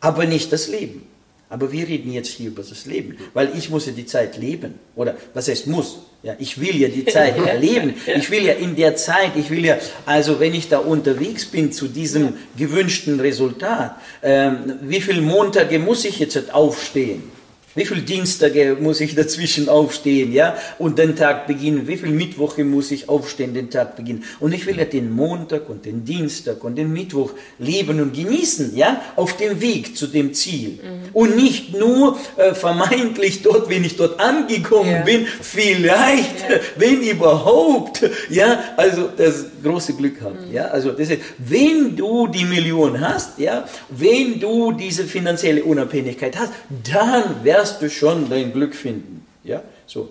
Aber nicht das Leben. Aber wir reden jetzt hier über das Leben, weil ich muss ja die Zeit leben. Oder was heißt muss? Ja, ich will ja die Zeit erleben. Ich will ja in der Zeit, ich will ja, also wenn ich da unterwegs bin zu diesem gewünschten Resultat, ähm, wie viele Montage muss ich jetzt aufstehen? Wie viele Dienstage muss ich dazwischen aufstehen, ja, und den Tag beginnen? Wie viele Mittwoche muss ich aufstehen, den Tag beginnen? Und ich will ja den Montag und den Dienstag und den Mittwoch leben und genießen, ja, auf dem Weg zu dem Ziel. Und nicht nur äh, vermeintlich dort, wenn ich dort angekommen Ja. bin, vielleicht, Ja. wenn überhaupt, ja, also das große Glück haben, ja, also das ist, wenn du die Million hast, ja, wenn du diese finanzielle Unabhängigkeit hast, dann wirst du schon dein Glück finden, ja, so.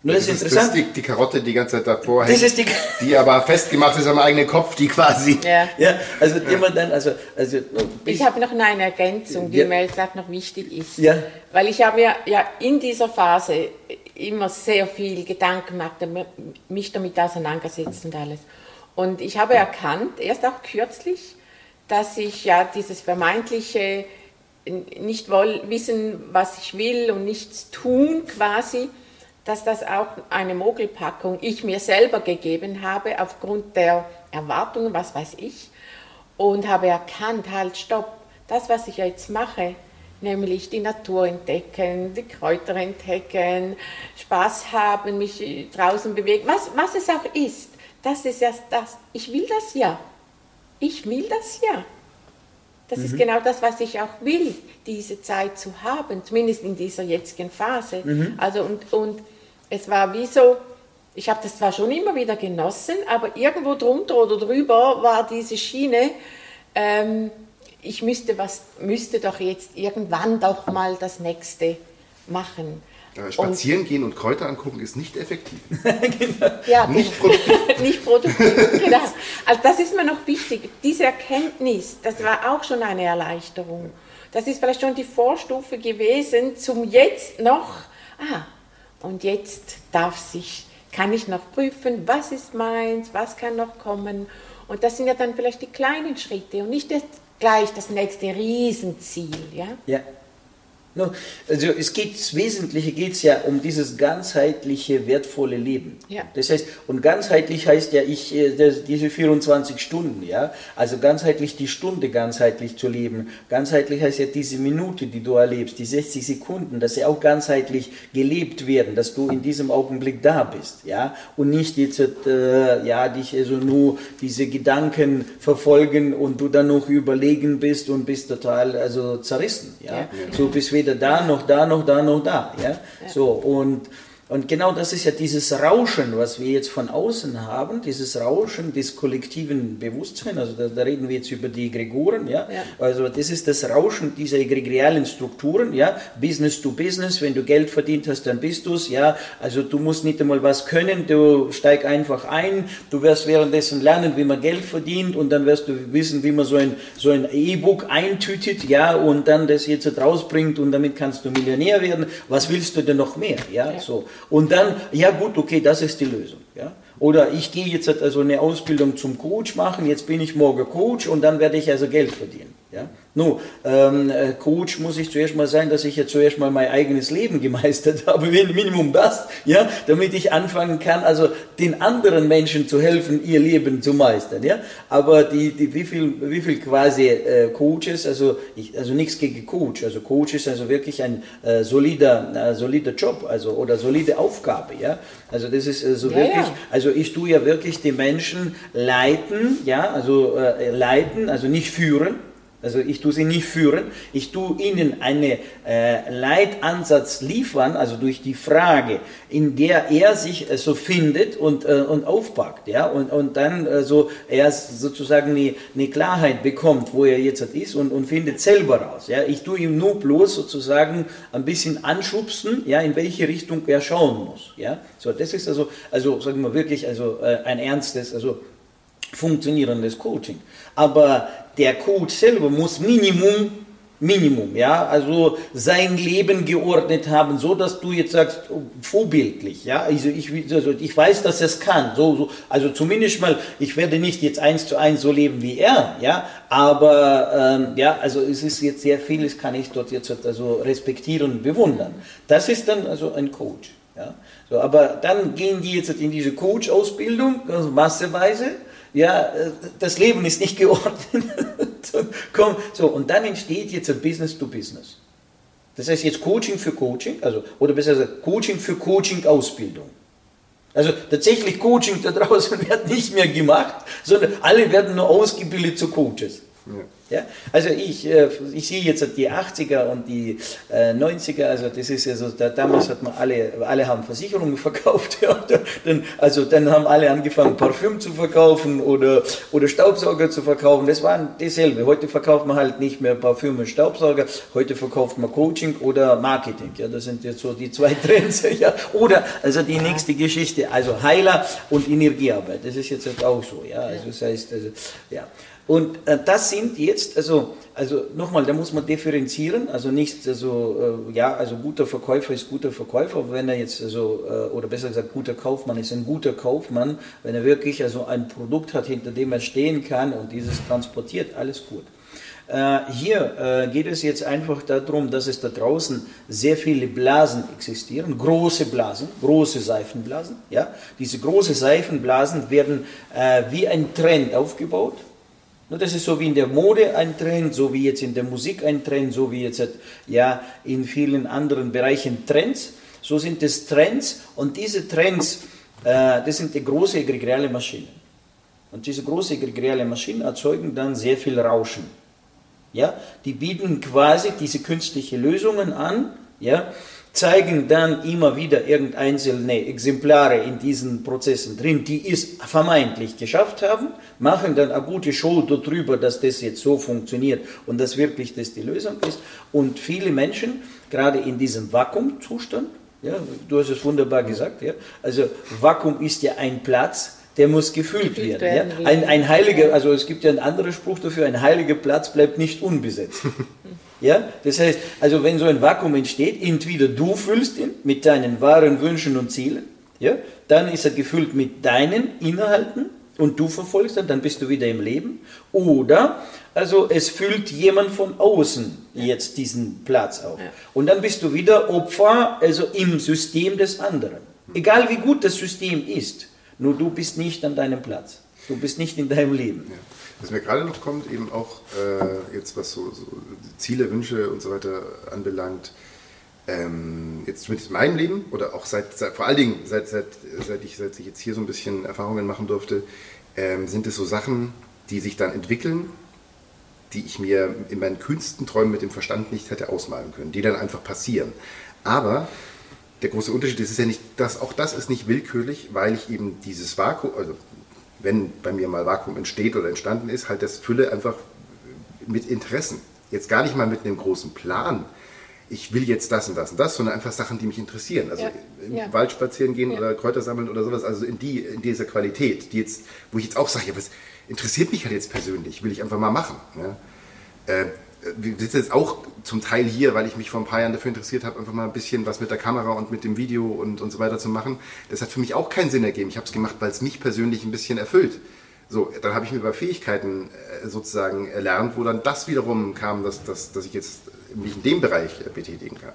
Nur das, ist das interessant. ist die, die Karotte die ganze Zeit davor Das hängt, ist die- die aber festgemacht ist am eigenen Kopf, die quasi... Ja. ja, also immer dann, also, also Ich habe noch eine Ergänzung, die Ja. mir jetzt noch wichtig ist. Ja. Weil ich habe mir ja in dieser Phase immer sehr viel Gedanken gemacht, mich damit auseinandergesetzt und alles. Und ich habe erkannt, erst auch kürzlich, dass ich ja dieses vermeintliche nicht wissen, was ich will und nichts tun quasi, dass das auch eine Mogelpackung ich mir selber gegeben habe aufgrund der Erwartungen, was weiß ich, und habe erkannt, halt, stopp, das, was ich jetzt mache, nämlich die Natur entdecken, die Kräuter entdecken, Spaß haben, mich draußen bewegen, was, was es auch ist, das ist erst das, ich will das ja, ich will das ja. Das ist genau das, was ich auch will, diese Zeit zu haben, zumindest in dieser jetzigen Phase. Also und, und es war wie so, ich habe das zwar schon immer wieder genossen, aber irgendwo drunter oder drüber war diese Schiene, ähm, ich müsste, was, müsste doch jetzt irgendwann doch mal das nächste machen. Spazieren gehen und Kräuter angucken ist nicht effektiv. Ja, Nicht produktiv. nicht produktiv, genau. Also das ist mir noch wichtig. Diese Erkenntnis, das war auch schon eine Erleichterung. Das ist vielleicht schon die Vorstufe gewesen zum jetzt noch, ah, und jetzt darf sich, kann ich noch prüfen, was ist meins, was kann noch kommen. Und das sind ja dann vielleicht die kleinen Schritte und nicht das, gleich das nächste Riesenziel. Ja? Ja. No, also es geht, das Wesentliche geht es ja um dieses ganzheitliche, wertvolle Leben. Ja. Das heißt, und ganzheitlich heißt ja, ich, äh, das, diese 24 Stunden, ja, also ganzheitlich die Stunde ganzheitlich zu leben. Ganzheitlich heißt ja diese Minute, die du erlebst, die 60 Sekunden, dass sie auch ganzheitlich gelebt werden, dass du in diesem Augenblick da bist, ja, und nicht jetzt, äh, ja, dich also nur diese Gedanken verfolgen und du dann noch überlegen bist und bist total, also zerrissen, ja. Ja. So bist weder da noch da noch da noch da, ja. So und und genau das ist ja dieses Rauschen, was wir jetzt von außen haben, dieses Rauschen des kollektiven Bewusstseins, also da, da reden wir jetzt über die Egregoren, ja? Ja. also das ist das Rauschen dieser egregialen Strukturen, ja, Business to Business, wenn du Geld verdient hast, dann bist du es, ja, also du musst nicht einmal was können, du steig einfach ein, du wirst währenddessen lernen, wie man Geld verdient und dann wirst du wissen, wie man so ein so ein E-Book eintütet, ja, und dann das jetzt rausbringt und damit kannst du Millionär werden, was willst du denn noch mehr, ja, Ja. so. Und dann, ja gut, okay, das ist die Lösung. Ja? Oder ich gehe jetzt also eine Ausbildung zum Coach machen, jetzt bin ich morgen Coach und dann werde ich also Geld verdienen. Ja? No, ähm, äh, Coach muss ich zuerst mal sein, dass ich ja zuerst mal mein eigenes Leben gemeistert habe, Minimum das, ja, damit ich anfangen kann, also den anderen Menschen zu helfen, ihr Leben zu meistern, ja. Aber die, die wie viel, wie viel quasi äh, Coaches, also ich, also nichts gegen Coach, also Coach ist also wirklich ein äh, solider, äh, solider Job, also oder solide Aufgabe, ja. Also das ist also ja, wirklich, ja. also ich tue ja wirklich die Menschen leiten, ja, also äh, leiten, also nicht führen also ich tue sie nicht führen, ich tue ihnen einen äh, Leitansatz liefern, also durch die Frage, in der er sich äh, so findet und, äh, und aufpackt, ja, und, und dann äh, so er sozusagen eine, eine Klarheit bekommt, wo er jetzt ist und, und findet selber raus, ja. Ich tue ihm nur bloß sozusagen ein bisschen anschubsen, ja, in welche Richtung er schauen muss, ja. So, das ist also, also sagen wir wirklich, also äh, ein ernstes, also funktionierendes Coaching. Aber der Coach selber muss Minimum, Minimum, ja, also sein Leben geordnet haben, so dass du jetzt sagst, oh, vorbildlich, ja, also ich, also ich weiß, dass es kann, so, so, also zumindest mal, ich werde nicht jetzt eins zu eins so leben wie er, ja, aber ähm, ja, also es ist jetzt sehr vieles, kann ich dort jetzt also respektieren und bewundern. Das ist dann also ein Coach, ja, so, aber dann gehen die jetzt in diese Coach-Ausbildung, also masseweise, ja, äh, das Leben ist nicht geordnet. Komm, so, und dann entsteht jetzt ein Business to Business. Das heißt jetzt Coaching für Coaching, also, oder besser gesagt, Coaching für Coaching-Ausbildung. Also tatsächlich Coaching da draußen wird nicht mehr gemacht, sondern alle werden nur ausgebildet zu Coaches. Ja. Ja? Also ich, äh, ich sehe jetzt die 80er und die 90er, also das ist ja so, da, damals hat man alle, alle haben Versicherungen verkauft, ja, dann, also dann haben alle angefangen Parfüm zu verkaufen oder, oder Staubsauger zu verkaufen, das war dasselbe. Heute verkauft man halt nicht mehr Parfüm und Staubsauger, heute verkauft man Coaching oder Marketing, ja, das sind jetzt so die zwei Trends, ja, oder also die nächste Geschichte, also Heiler und Energiearbeit, das ist jetzt halt auch so, ja, also das heißt, also, ja. Und äh, das sind jetzt, also, also nochmal, da muss man differenzieren, also nicht, also, äh, ja, also guter Verkäufer ist guter Verkäufer, wenn er jetzt, also, äh, oder besser gesagt, guter Kaufmann ist ein guter Kaufmann, wenn er wirklich also ein Produkt hat, hinter dem er stehen kann und dieses transportiert, alles gut. Äh, hier äh, geht es jetzt einfach darum, dass es da draußen sehr viele Blasen existieren, große Blasen, große Seifenblasen. Ja? Diese große Seifenblasen werden äh, wie ein Trend aufgebaut das ist so wie in der Mode ein Trend, so wie jetzt in der Musik ein Trend, so wie jetzt ja in vielen anderen Bereichen Trends. So sind es Trends und diese Trends, äh, das sind die große egregiale Maschinen. Und diese große egregiale Maschinen erzeugen dann sehr viel Rauschen. Ja, die bieten quasi diese künstlichen Lösungen an, ja, zeigen dann immer wieder irgendeinzelne Exemplare in diesen Prozessen drin, die es vermeintlich geschafft haben, machen dann eine gute Show darüber, dass das jetzt so funktioniert und dass wirklich das die Lösung ist. Und viele Menschen, gerade in diesem Vakuumzustand, ja, du hast es wunderbar gesagt, ja, also Vakuum ist ja ein Platz, der muss gefüllt werden. werden ja. ein, ein heiliger, also es gibt ja einen anderen Spruch dafür, ein heiliger Platz bleibt nicht unbesetzt. Ja? Das heißt, also wenn so ein Vakuum entsteht, entweder du füllst ihn mit deinen wahren Wünschen und Zielen, ja? dann ist er gefüllt mit deinen Inhalten und du verfolgst ihn, dann bist du wieder im Leben. Oder also es füllt jemand von außen jetzt diesen Platz auf. Ja. Und dann bist du wieder Opfer, also im System des anderen. Egal wie gut das System ist, nur du bist nicht an deinem Platz. Du bist nicht in deinem Leben. Ja. Was mir gerade noch kommt, eben auch äh, jetzt was so, so, Ziele, Wünsche und so weiter anbelangt, ähm, jetzt mit meinem Leben oder auch seit, seit vor allen Dingen seit, seit, seit, ich, seit ich jetzt hier so ein bisschen Erfahrungen machen durfte, ähm, sind es so Sachen, die sich dann entwickeln, die ich mir in meinen kühnsten Träumen mit dem Verstand nicht hätte ausmalen können, die dann einfach passieren. Aber der große Unterschied ist, ist ja nicht, dass auch das ist nicht willkürlich, weil ich eben dieses Vakuum, also wenn bei mir mal Vakuum entsteht oder entstanden ist, halt das Fülle einfach mit Interessen. Jetzt gar nicht mal mit einem großen Plan. Ich will jetzt das und das und das, sondern einfach Sachen, die mich interessieren. Also ja. im ja. Wald spazieren gehen ja. oder Kräuter sammeln oder sowas. Also in, die, in dieser Qualität, die jetzt, wo ich jetzt auch sage, ja, was interessiert mich halt jetzt persönlich, will ich einfach mal machen. Ja? Äh, wir sitzen jetzt auch zum Teil hier, weil ich mich vor ein paar Jahren dafür interessiert habe, einfach mal ein bisschen was mit der Kamera und mit dem Video und, und so weiter zu machen. Das hat für mich auch keinen Sinn ergeben. Ich habe es gemacht, weil es mich persönlich ein bisschen erfüllt. So, dann habe ich mir über Fähigkeiten äh, sozusagen erlernt, wo dann das wiederum kam, dass, dass, dass ich jetzt mich in dem Bereich betätigen kann.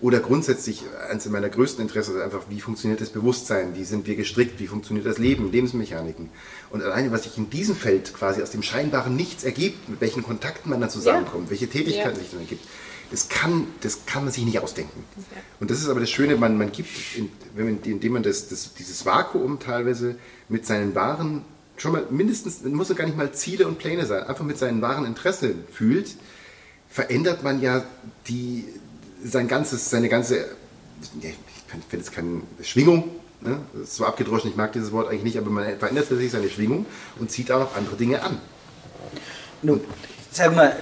Oder grundsätzlich, eines meiner größten Interessen ist einfach, wie funktioniert das Bewusstsein, wie sind wir gestrickt, wie funktioniert das Leben, Lebensmechaniken. Und alleine, was sich in diesem Feld quasi aus dem scheinbaren Nichts ergibt, mit welchen Kontakten man dann zusammenkommt, ja. welche Tätigkeiten ja. sich dann ergibt, das kann, das kann man sich nicht ausdenken. Ja. Und das ist aber das Schöne, man, man gibt, in, man, indem man das, das, dieses Vakuum teilweise mit seinen wahren, schon mal mindestens, muss ja gar nicht mal Ziele und Pläne sein, einfach mit seinen wahren Interessen fühlt, verändert man ja die, sein ganzes, seine ganze, ich finde es keine Schwingung, ne? das ist so abgedroschen, ich mag dieses Wort eigentlich nicht, aber man verändert sich seine Schwingung und zieht auch noch andere Dinge an. Nun, sag mal,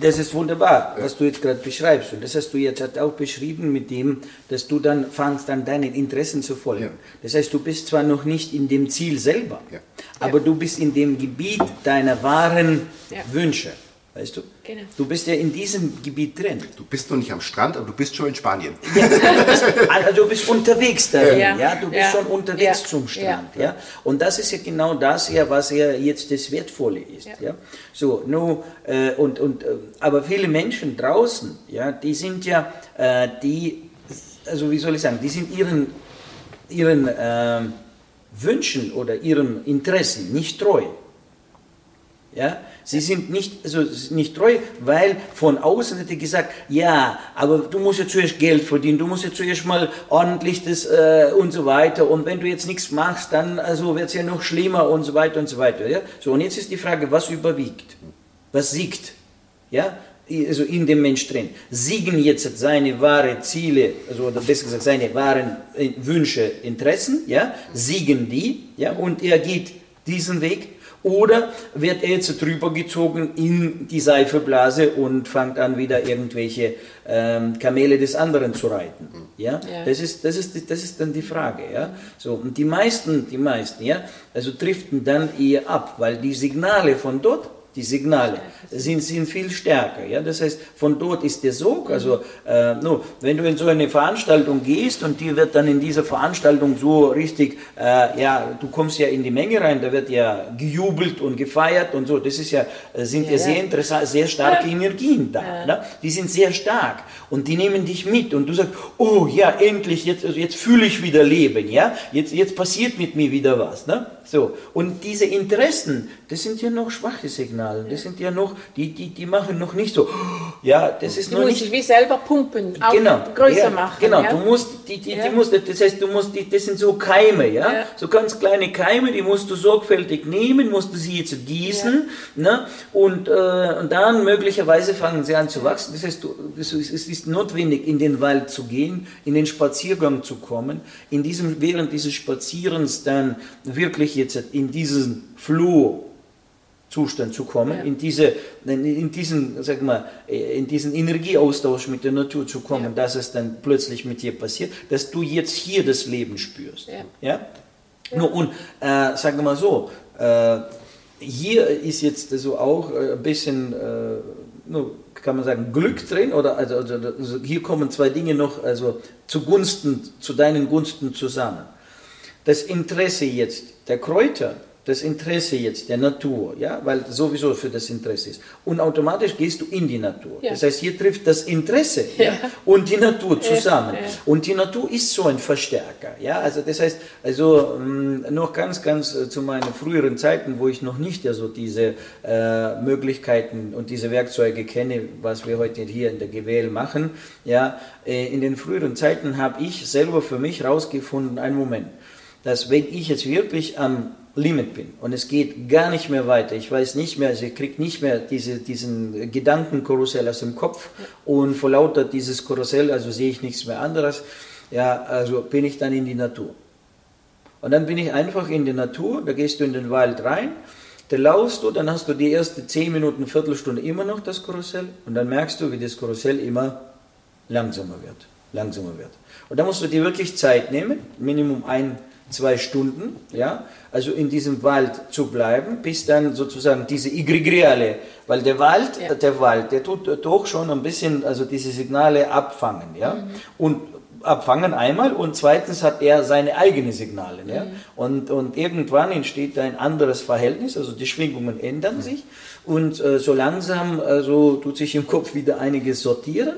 das ist wunderbar, was du jetzt gerade beschreibst. Und das hast du jetzt auch beschrieben mit dem, dass du dann fangst an deinen Interessen zu folgen. Ja. Das heißt, du bist zwar noch nicht in dem Ziel selber, ja. aber ja. du bist in dem Gebiet deiner wahren Wünsche. Weißt du? Genau. Du bist ja in diesem Gebiet drin. Du bist noch nicht am Strand, aber du bist schon in Spanien. Ja, also du bist unterwegs dahin, ja. ja? Du bist ja. schon unterwegs zum Strand, ja. Und das ist ja genau das ja, was ja jetzt das Wertvolle ist, ja. So, nur, äh, und, und, äh, aber viele Menschen draußen, ja, die sind ja, äh, die, also wie soll ich sagen, die sind ihren, ihren äh, Wünschen oder ihren Interessen nicht treu. Ja, Sie sind nicht, also nicht treu, weil von außen hätte gesagt, ja, aber du musst ja zuerst Geld verdienen, du musst ja zuerst mal ordentlich das äh, und so weiter. Und wenn du jetzt nichts machst, dann also wird es ja noch schlimmer und so weiter und so weiter. Ja? So, und jetzt ist die Frage, was überwiegt? Was siegt? Ja? Also in dem Mensch drin. Siegen jetzt seine wahren Ziele, also oder besser gesagt seine wahren äh, Wünsche, Interessen, ja? Siegen die, ja? Und er geht diesen Weg oder wird er jetzt drüber gezogen in die Seifeblase und fängt an, wieder irgendwelche ähm, Kamele des anderen zu reiten? Ja? ja? Das, ist, das, ist, das ist dann die Frage. Ja? So, und die meisten, die meisten, ja, also driften dann eher ab, weil die Signale von dort die Signale sind, sind viel stärker. Ja? Das heißt, von dort ist der Sog. Also, äh, no, wenn du in so eine Veranstaltung gehst und dir wird dann in dieser Veranstaltung so richtig, äh, ja, du kommst ja in die Menge rein, da wird ja gejubelt und gefeiert und so. Das ist ja, äh, sind ja, ja sehr interessant, sehr starke Energien da. Ja. Ne? Die sind sehr stark und die nehmen dich mit und du sagst, oh ja, endlich, jetzt, also jetzt fühle ich wieder Leben, ja, jetzt, jetzt passiert mit mir wieder was. Ne? So. Und diese Interessen, das sind ja noch schwache Signale. Das sind ja noch, die, die, die machen noch nicht so, ja, das ist die noch muss nicht. wie selber pumpen, auch genau, größer ja, machen. Genau, ja? du musst, die, die, ja. die musst, das heißt, du musst, die, das sind so Keime, ja? so ganz kleine Keime, die musst du sorgfältig nehmen, musst du sie jetzt gießen, ne? und, äh, und dann möglicherweise fangen sie an zu wachsen. Das heißt, du, es ist notwendig, in den Wald zu gehen, in den Spaziergang zu kommen, in diesem, während dieses Spazierens dann wirklich jetzt in diesen Flow Zustand zu kommen, ja. in, diese, in, diesen, sag mal, in diesen Energieaustausch mit der Natur zu kommen, ja. dass es dann plötzlich mit dir passiert, dass du jetzt hier das Leben spürst. Ja? ja? Nur, und äh, sagen wir mal so, äh, hier ist jetzt so auch äh, ein bisschen, äh, nur, kann man sagen, Glück drin, oder also, also, also hier kommen zwei Dinge noch also zugunsten, zu deinen Gunsten zusammen das Interesse jetzt der Kräuter, das Interesse jetzt der Natur, ja, weil sowieso für das Interesse ist. Und automatisch gehst du in die Natur. Ja. Das heißt, hier trifft das Interesse ja. ja und die Natur zusammen. Und die Natur ist so ein Verstärker. Ja, also das heißt, also ähm, noch ganz, ganz äh, zu meinen früheren Zeiten, wo ich noch nicht ja so diese äh, Möglichkeiten und diese Werkzeuge kenne, was wir heute hier in der GWL machen. Ja, äh, in den früheren Zeiten habe ich selber für mich herausgefunden, einen Moment dass wenn ich jetzt wirklich am Limit bin und es geht gar nicht mehr weiter, ich weiß nicht mehr, also ich kriege nicht mehr diese, diesen Gedankenkarussell aus dem Kopf und vor lauter dieses Karussell, also sehe ich nichts mehr anderes, ja, also bin ich dann in die Natur. Und dann bin ich einfach in die Natur, da gehst du in den Wald rein, da laufst du, dann hast du die erste 10 Minuten, Viertelstunde immer noch das Karussell und dann merkst du, wie das Karussell immer langsamer wird, langsamer wird. Und da musst du dir wirklich Zeit nehmen, Minimum ein zwei Stunden, ja, also in diesem Wald zu bleiben, bis dann sozusagen diese Igrigiale, weil der Wald, ja. der Wald, der tut doch schon ein bisschen, also diese Signale abfangen, ja, mhm. und abfangen einmal und zweitens hat er seine eigenen Signale. Ja? Und, und irgendwann entsteht ein anderes Verhältnis, also die Schwingungen ändern sich und äh, so langsam also tut sich im Kopf wieder einiges sortieren.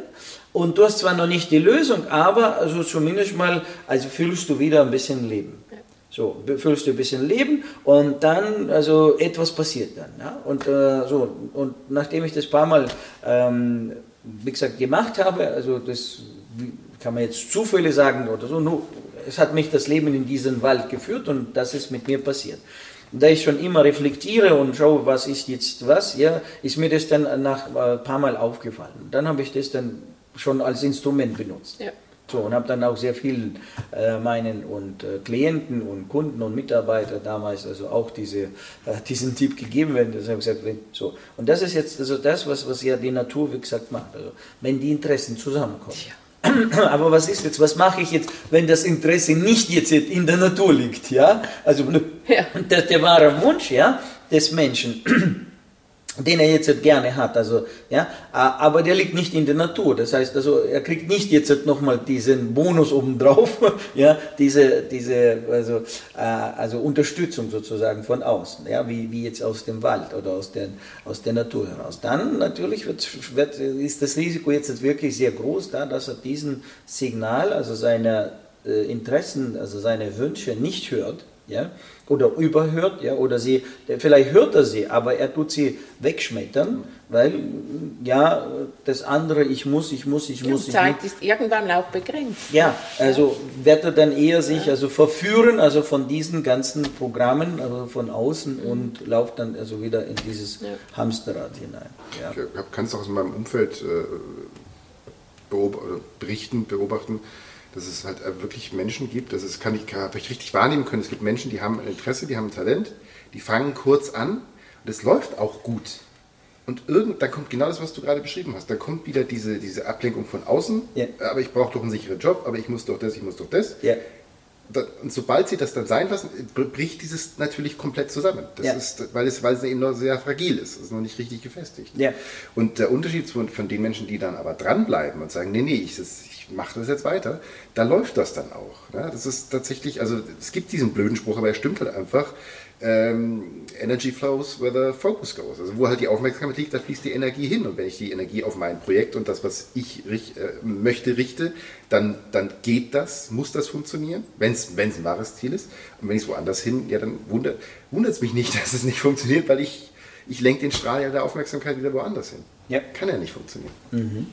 Und du hast zwar noch nicht die Lösung, aber also zumindest mal, also fühlst du wieder ein bisschen Leben. So, fühlst du ein bisschen Leben und dann, also etwas passiert dann. Ja? Und, äh, so, und nachdem ich das paar Mal, ähm, wie gesagt, gemacht habe, also das kann man jetzt Zufälle sagen oder so, nur, es hat mich das Leben in diesen Wald geführt und das ist mit mir passiert. Da ich schon immer reflektiere und schaue, was ist jetzt was, ja, ist mir das dann nach ein äh, paar Mal aufgefallen. Dann habe ich das dann schon als Instrument benutzt. Ja. So, und habe dann auch sehr vielen äh, meinen und äh, Klienten und Kunden und Mitarbeiter damals also auch diese, äh, diesen Tipp gegeben, wenn das gesagt, so. Und das ist jetzt also das, was, was ja die Natur, wie gesagt, macht. Also, wenn die Interessen zusammenkommen. Ja. Aber was ist jetzt, was mache ich jetzt, wenn das Interesse nicht jetzt in der Natur liegt, ja? Also, ja. Das, der wahre Wunsch, ja, des Menschen den er jetzt gerne hat, also ja, aber der liegt nicht in der Natur. Das heißt, also er kriegt nicht jetzt nochmal diesen Bonus obendrauf, ja, diese diese also äh, also Unterstützung sozusagen von außen, ja, wie, wie jetzt aus dem Wald oder aus der aus der Natur heraus. Dann natürlich wird, wird ist das Risiko jetzt wirklich sehr groß, da, dass er diesen Signal, also seine äh, Interessen, also seine Wünsche nicht hört ja, oder überhört, ja, oder sie, vielleicht hört er sie, aber er tut sie wegschmettern, weil, ja, das andere, ich muss, ich muss, ich muss. Die Zeit muss. ist irgendwann auch begrenzt. Ja, also wird er dann eher sich also verführen, also von diesen ganzen Programmen, also von außen mhm. und läuft dann also wieder in dieses ja. Hamsterrad hinein. Ja. Ich kann es auch aus meinem Umfeld äh, beob berichten, beobachten, dass es halt wirklich Menschen gibt, das ist, kann ich, ich richtig wahrnehmen können, es gibt Menschen, die haben ein Interesse, die haben ein Talent, die fangen kurz an und es läuft auch gut. Und irgend, dann kommt genau das, was du gerade beschrieben hast. Dann kommt wieder diese, diese Ablenkung von außen. Ja. Aber ich brauche doch einen sicheren Job, aber ich muss doch das, ich muss doch das. Ja. Und sobald sie das dann sein lassen, bricht dieses natürlich komplett zusammen. Das ja. ist, weil es, weil es eben noch sehr fragil ist. Es ist noch nicht richtig gefestigt. Ja. Und der Unterschied von, von den Menschen, die dann aber dranbleiben und sagen, nee, nee, ich, ich mache das jetzt weiter, da läuft das dann auch. Ne? Das ist tatsächlich, also es gibt diesen blöden Spruch, aber er stimmt halt einfach. Ähm, Energy flows where the focus goes. Also wo halt die Aufmerksamkeit liegt, da fließt die Energie hin. Und wenn ich die Energie auf mein Projekt und das, was ich rich, äh, möchte, richte, dann, dann geht das, muss das funktionieren, wenn es ein wahres Ziel ist. Und wenn ich es woanders hin, ja, dann wundert es mich nicht, dass es nicht funktioniert, weil ich, ich lenke den Strahl ja der Aufmerksamkeit wieder woanders hin. Ja. Kann ja nicht funktionieren. Mhm.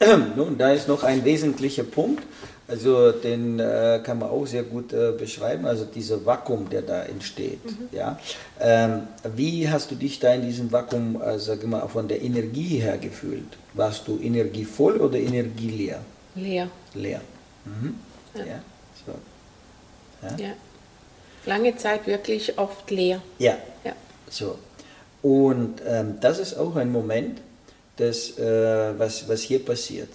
Nun, da ist noch ein wesentlicher Punkt, also den äh, kann man auch sehr gut äh, beschreiben, also dieser Vakuum, der da entsteht. Mhm. Ja? Ähm, wie hast du dich da in diesem Vakuum, äh, sag mal, von der Energie her gefühlt? Warst du energievoll oder energieleer? Leer. Leer. Mhm. Ja. ja. So. ja. ja. Lange Zeit wirklich oft leer. Ja. ja. So. Und ähm, das ist auch ein Moment, das, äh, was, was hier passiert.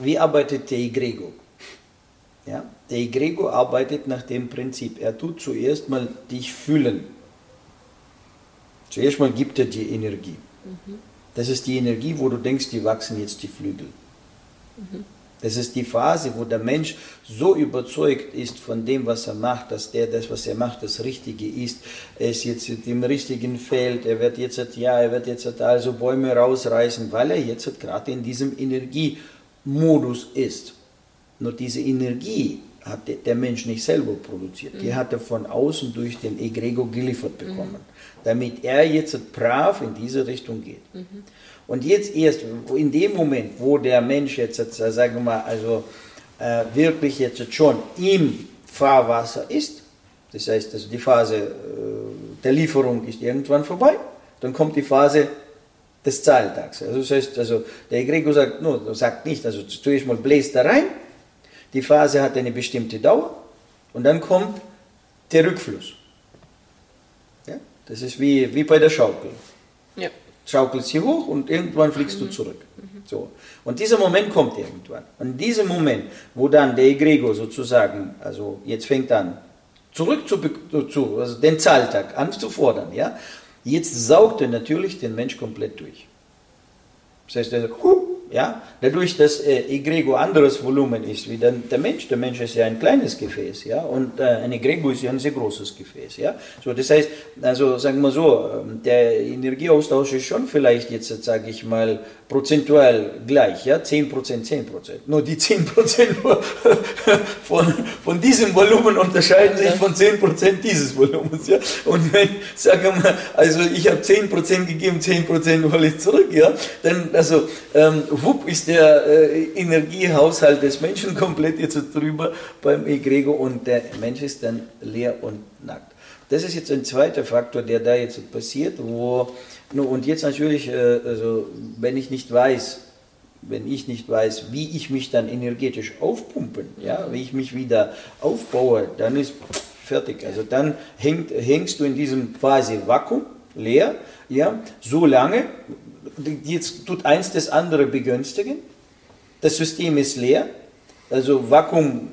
Wie arbeitet der Egrego? Ja? Der Egrego arbeitet nach dem Prinzip, er tut zuerst mal dich fühlen. Zuerst mal gibt er dir Energie. Mhm. Das ist die Energie, wo du denkst, die wachsen jetzt die Flügel. Mhm. Das ist die Phase, wo der Mensch so überzeugt ist von dem, was er macht, dass der das, was er macht, das Richtige ist. Er ist jetzt im richtigen Feld, er wird jetzt, ja, er wird jetzt also Bäume rausreißen, weil er jetzt gerade in diesem Energiemodus ist. Nur diese Energie hat der Mensch nicht selber produziert. Die mhm. hat er von außen durch den Egrego geliefert bekommen, mhm. damit er jetzt brav in diese Richtung geht. Mhm. Und jetzt erst in dem Moment, wo der Mensch jetzt, äh, sagen wir mal, also äh, wirklich jetzt schon im Fahrwasser ist, das heißt, also die Phase äh, der Lieferung ist irgendwann vorbei, dann kommt die Phase des Zahltags. Also das heißt, also der Egregor sagt, no, sagt nicht, also zuerst mal bläst da rein, die Phase hat eine bestimmte Dauer und dann kommt der Rückfluss. Ja? Das ist wie, wie bei der Schaukel. Ja schaukelst hier hoch und irgendwann fliegst mhm. du zurück. Mhm. So. Und dieser Moment kommt irgendwann. Und in diesem Moment, wo dann der Egregor sozusagen, also jetzt fängt an, zurück zu, zu also den Zahltag anzufordern, ja, jetzt saugt er natürlich den Mensch komplett durch. Das heißt, er, Ja? Dadurch, dass äh, Egregor anderes Volumen ist wie der, der Mensch. Der Mensch ist ja ein kleines Gefäß, ja, und äh, ein Egregor ist ja ein sehr großes Gefäß, ja. So, das heißt, also sagen wir so, ähm, der Energieaustausch ist schon vielleicht jetzt, sage ich mal, prozentual gleich, ja, 10%, 10%. Nur die 10% nur von, von diesem Volumen unterscheiden sich von 10% dieses Volumens, ja. Und wenn, sagen wir mal, also ich habe 10% gegeben, 10% hole ich zurück, ja, dann, also, ähm, wupp ist der äh, Energiehaushalt des Menschen komplett jetzt drüber beim Egregor und der Mensch ist dann leer und nackt. Das ist jetzt ein zweiter Faktor, der da jetzt passiert, wo, und jetzt natürlich, äh, also wenn ich nicht weiß, wenn ich nicht weiß, wie ich mich dann energetisch aufpumpen, ja, wie ich mich wieder aufbaue, dann ist fertig. Also dann häng, hängst du in diesem quasi Vakuum, leer, ja, so lange, jetzt tut eins das andere begünstigen. Das System ist leer, also Vakuum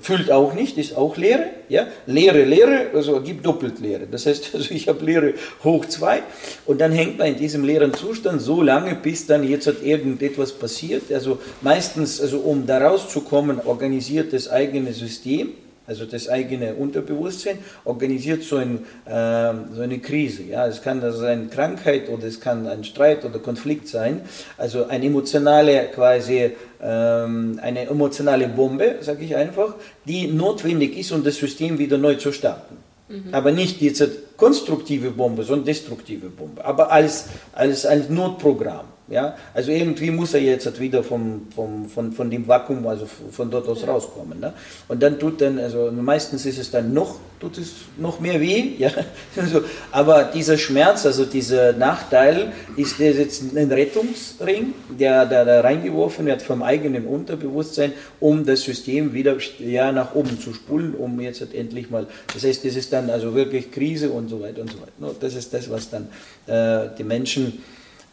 füllt auch nicht, ist auch Leere. Ja? Leere, Leere, also gibt doppelt Leere. Das heißt, also ich habe Leere hoch 2 und dann hängt man in diesem leeren Zustand so lange, bis dann jetzt hat irgendetwas passiert. Also meistens, also um da rauszukommen, organisiert das eigene System also das eigene Unterbewusstsein, organisiert so, ein, äh, so eine Krise. Ja? Es kann also eine Krankheit oder es kann ein Streit oder Konflikt sein, also eine emotionale quasi ähm, eine emotionale Bombe, sage ich einfach, die notwendig ist, um das System wieder neu zu starten. Mhm. Aber nicht diese konstruktive Bombe, sondern destruktive Bombe. Aber als, als ein Notprogramm. Ja? Also irgendwie muss er jetzt wieder vom, vom, von, von dem Vakuum, also von dort aus rauskommen. Ne? Und dann tut dann, also meistens ist es dann noch, tut es noch mehr weh. Ja? Also, aber dieser Schmerz, also dieser Nachteil, ist jetzt ein Rettungsring, der, der da reingeworfen wird vom eigenen Unterbewusstsein, um das System wieder ja, nach oben zu spulen, um jetzt endlich mal, das heißt, das ist dann also wirklich Krise und so weiter und so weiter. Ne? Das ist das, was dann äh, die Menschen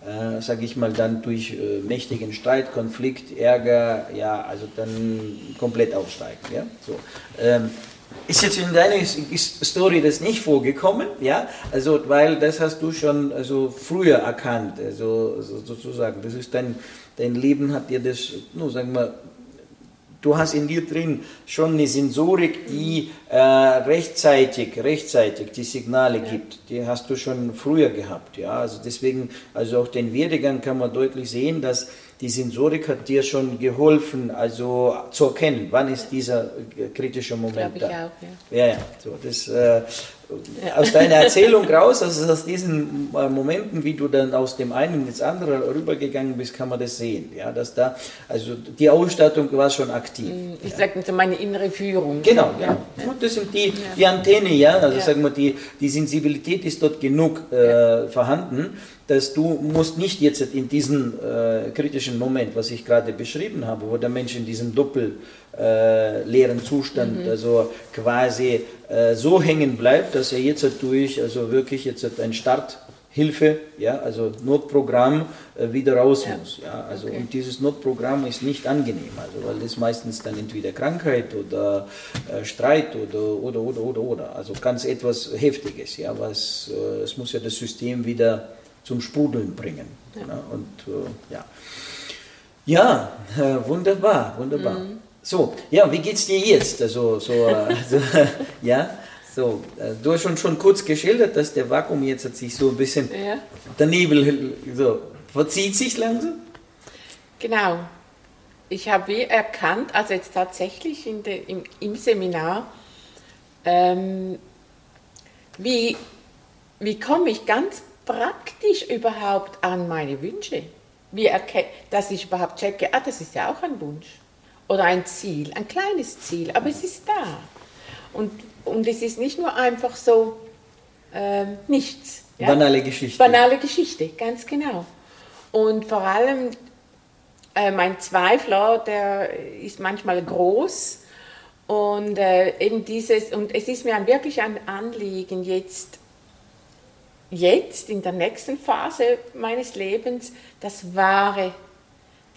äh, sage ich mal, dann durch äh, mächtigen Streit, Konflikt, Ärger, ja, also dann komplett aufsteigen. Ja? So. Ähm, ist jetzt in deiner Story das nicht vorgekommen, ja? Also, weil das hast du schon also früher erkannt, also sozusagen. Das ist dein, dein Leben hat dir das, no, sagen wir, du hast in dir drin schon eine Sensorik, die äh, rechtzeitig, rechtzeitig die Signale ja. gibt. Die hast du schon früher gehabt. Ja? Also deswegen, also auch den Werdegang kann man deutlich sehen, dass die Sensorik hat dir schon geholfen, also zu erkennen, wann ist dieser äh, kritische Moment da. Auch, ja. ja, ja, so, das, äh, aus deiner Erzählung raus, also aus diesen äh, Momenten, wie du dann aus dem einen ins andere rübergegangen bist, kann man das sehen. Ja, dass da, also die Ausstattung war schon aktiv. Mm, ich ja. sage meine innere Führung. Genau, ja. ja. Das sind die, die Antenne, ja, also ja. sagen wir, die, die Sensibilität ist dort genug äh, vorhanden dass du musst nicht jetzt in diesem äh, kritischen Moment, was ich gerade beschrieben habe, wo der Mensch in diesem doppelleeren äh, Zustand mhm. also quasi äh, so hängen bleibt, dass er jetzt durch also wirklich jetzt ein Starthilfe, ja, also Notprogramm äh, wieder raus ja. muss. Ja, also okay. und dieses Notprogramm ist nicht angenehm, also weil das meistens dann entweder Krankheit oder äh, Streit oder oder oder oder oder, also ganz etwas Heftiges, ja, was äh, es muss ja das System wieder zum Sprudeln bringen. Ja. Ja, und äh, ja, ja äh, wunderbar, wunderbar. Mhm. So, ja, wie geht's dir jetzt? Also, so, äh, so ja, so, äh, du hast schon, schon kurz geschildert, dass der Vakuum jetzt hat sich so ein bisschen, ja. der Nebel so, verzieht sich langsam. Genau. Ich habe wie erkannt, also jetzt tatsächlich in de, im, im Seminar, ähm, wie, wie komme ich ganz praktisch überhaupt an meine Wünsche? Wie dass ich überhaupt checke, ah, das ist ja auch ein Wunsch oder ein Ziel, ein kleines Ziel, aber es ist da. Und, und es ist nicht nur einfach so ähm, nichts. Ja? Banale Geschichte. Banale Geschichte, ganz genau. Und vor allem äh, mein Zweifler, der ist manchmal groß und äh, eben dieses, und es ist mir ein, wirklich ein Anliegen, jetzt jetzt in der nächsten Phase meines Lebens das Wahre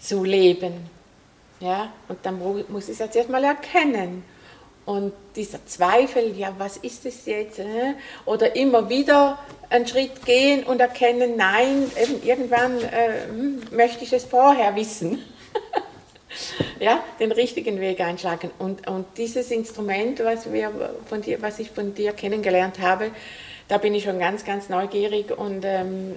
zu leben. Ja, und dann muss ich es jetzt erstmal erkennen. Und dieser Zweifel, ja, was ist es jetzt? Äh? Oder immer wieder einen Schritt gehen und erkennen, nein, irgendwann äh, hm, möchte ich es vorher wissen. ja, den richtigen Weg einschlagen. Und, und dieses Instrument, was, wir von dir, was ich von dir kennengelernt habe, da bin ich schon ganz, ganz neugierig und ähm,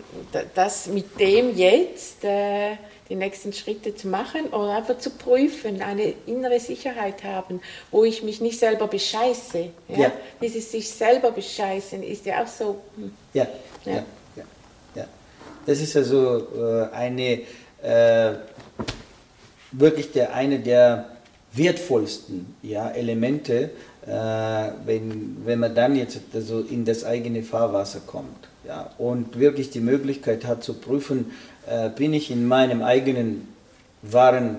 das mit dem jetzt äh, die nächsten Schritte zu machen oder einfach zu prüfen, eine innere Sicherheit haben, wo ich mich nicht selber bescheiße. Ja? ja. Dieses sich selber bescheißen ist ja auch so. Hm. Ja, ja, ja. ja, ja. Das ist also äh, eine äh, wirklich der, eine der wertvollsten ja, Elemente, äh, wenn, wenn man dann jetzt also in das eigene Fahrwasser kommt ja, und wirklich die Möglichkeit hat zu prüfen, äh, bin ich in meinem eigenen wahren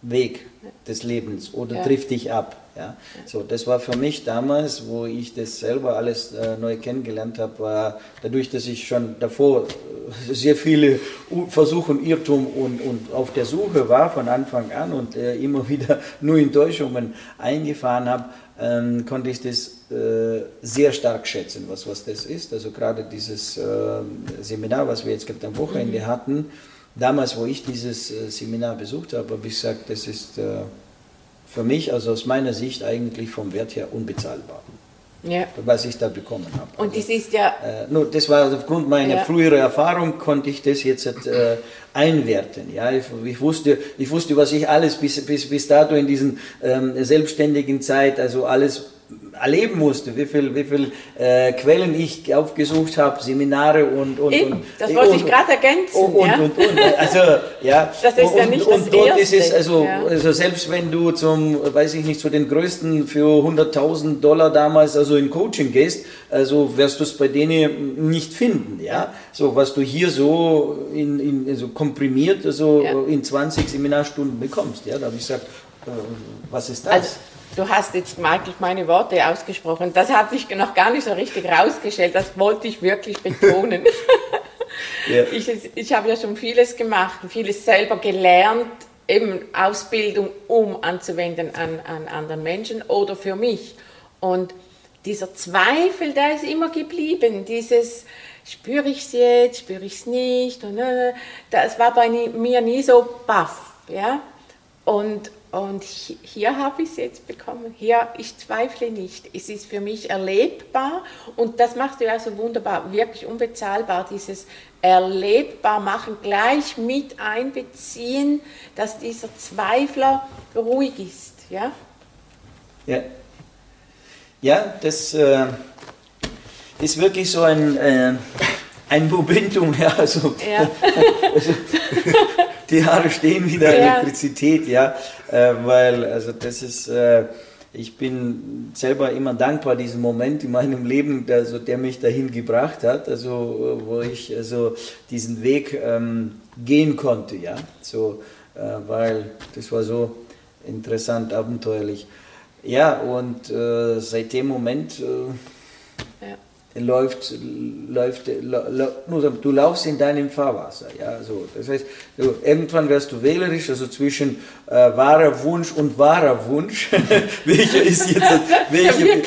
Weg des Lebens oder ja. trifft dich ab. Ja? So, das war für mich damals, wo ich das selber alles äh, neu kennengelernt habe, war dadurch, dass ich schon davor äh, sehr viele Versuche und Irrtum und, und auf der Suche war von Anfang an und äh, immer wieder nur Enttäuschungen eingefahren habe, ähm, konnte ich das äh, sehr stark schätzen, was, was das ist. Also gerade dieses äh, Seminar, was wir jetzt gerade am Wochenende mhm. hatten, damals, wo ich dieses äh, Seminar besucht habe, habe ich gesagt, das ist äh, für mich, also aus meiner Sicht eigentlich vom Wert her unbezahlbar. Ja. Was ich da bekommen habe. Und das ist ja. Äh, nur das war aufgrund meiner ja. früheren Erfahrung, konnte ich das jetzt äh, einwerten. Ja, ich, ich, wusste, ich wusste, was ich alles bis, bis, bis dato in diesen ähm, selbstständigen Zeit, also alles erleben musste, wie viel, wie viel äh, Quellen ich aufgesucht habe, Seminare und und, Eben, und das wollte und, ich gerade ergänzen. Und, ja? und, und, Also ja. Das ist ja nicht und, das dort ist es also, ja. also selbst wenn du zum, weiß ich nicht, zu den größten für 100.000 Dollar damals also in Coaching gehst, also wirst du es bei denen nicht finden, ja. So was du hier so in, in also komprimiert, also ja. in 20 Seminarstunden bekommst, ja. Da habe ich gesagt, äh, was ist das? Also, Du hast jetzt Michael meine Worte ausgesprochen. Das hat sich noch gar nicht so richtig rausgestellt. Das wollte ich wirklich betonen. ja. ich, ich habe ja schon vieles gemacht, vieles selber gelernt, eben Ausbildung um anzuwenden an, an anderen Menschen oder für mich. Und dieser Zweifel, der ist immer geblieben. Dieses, spüre ich es jetzt, spüre ich es nicht. Und, äh, das war bei mir nie so baff. Ja? Und, und hier habe ich es jetzt bekommen. Hier, ich zweifle nicht. Es ist für mich erlebbar und das machst du ja so wunderbar, wirklich unbezahlbar, dieses erlebbar machen, gleich mit einbeziehen, dass dieser Zweifler ruhig ist. Ja, ja. ja das äh, ist wirklich so ein, äh, ein Momentum. Ja, also, ja. also die Haare stehen wieder ja. Elektrizität, ja, äh, weil also das ist, äh, ich bin selber immer dankbar diesen Moment in meinem Leben, also der mich dahin gebracht hat, also wo ich also diesen Weg ähm, gehen konnte, ja, so, äh, weil das war so interessant, abenteuerlich. Ja, und äh, seit dem Moment äh, läuft, läuft, du laufst in deinem Fahrwasser. Ja, so. Das heißt, irgendwann wirst du wählerisch, also zwischen äh, wahrer Wunsch und wahrer Wunsch. welcher ist jetzt, welche, nee,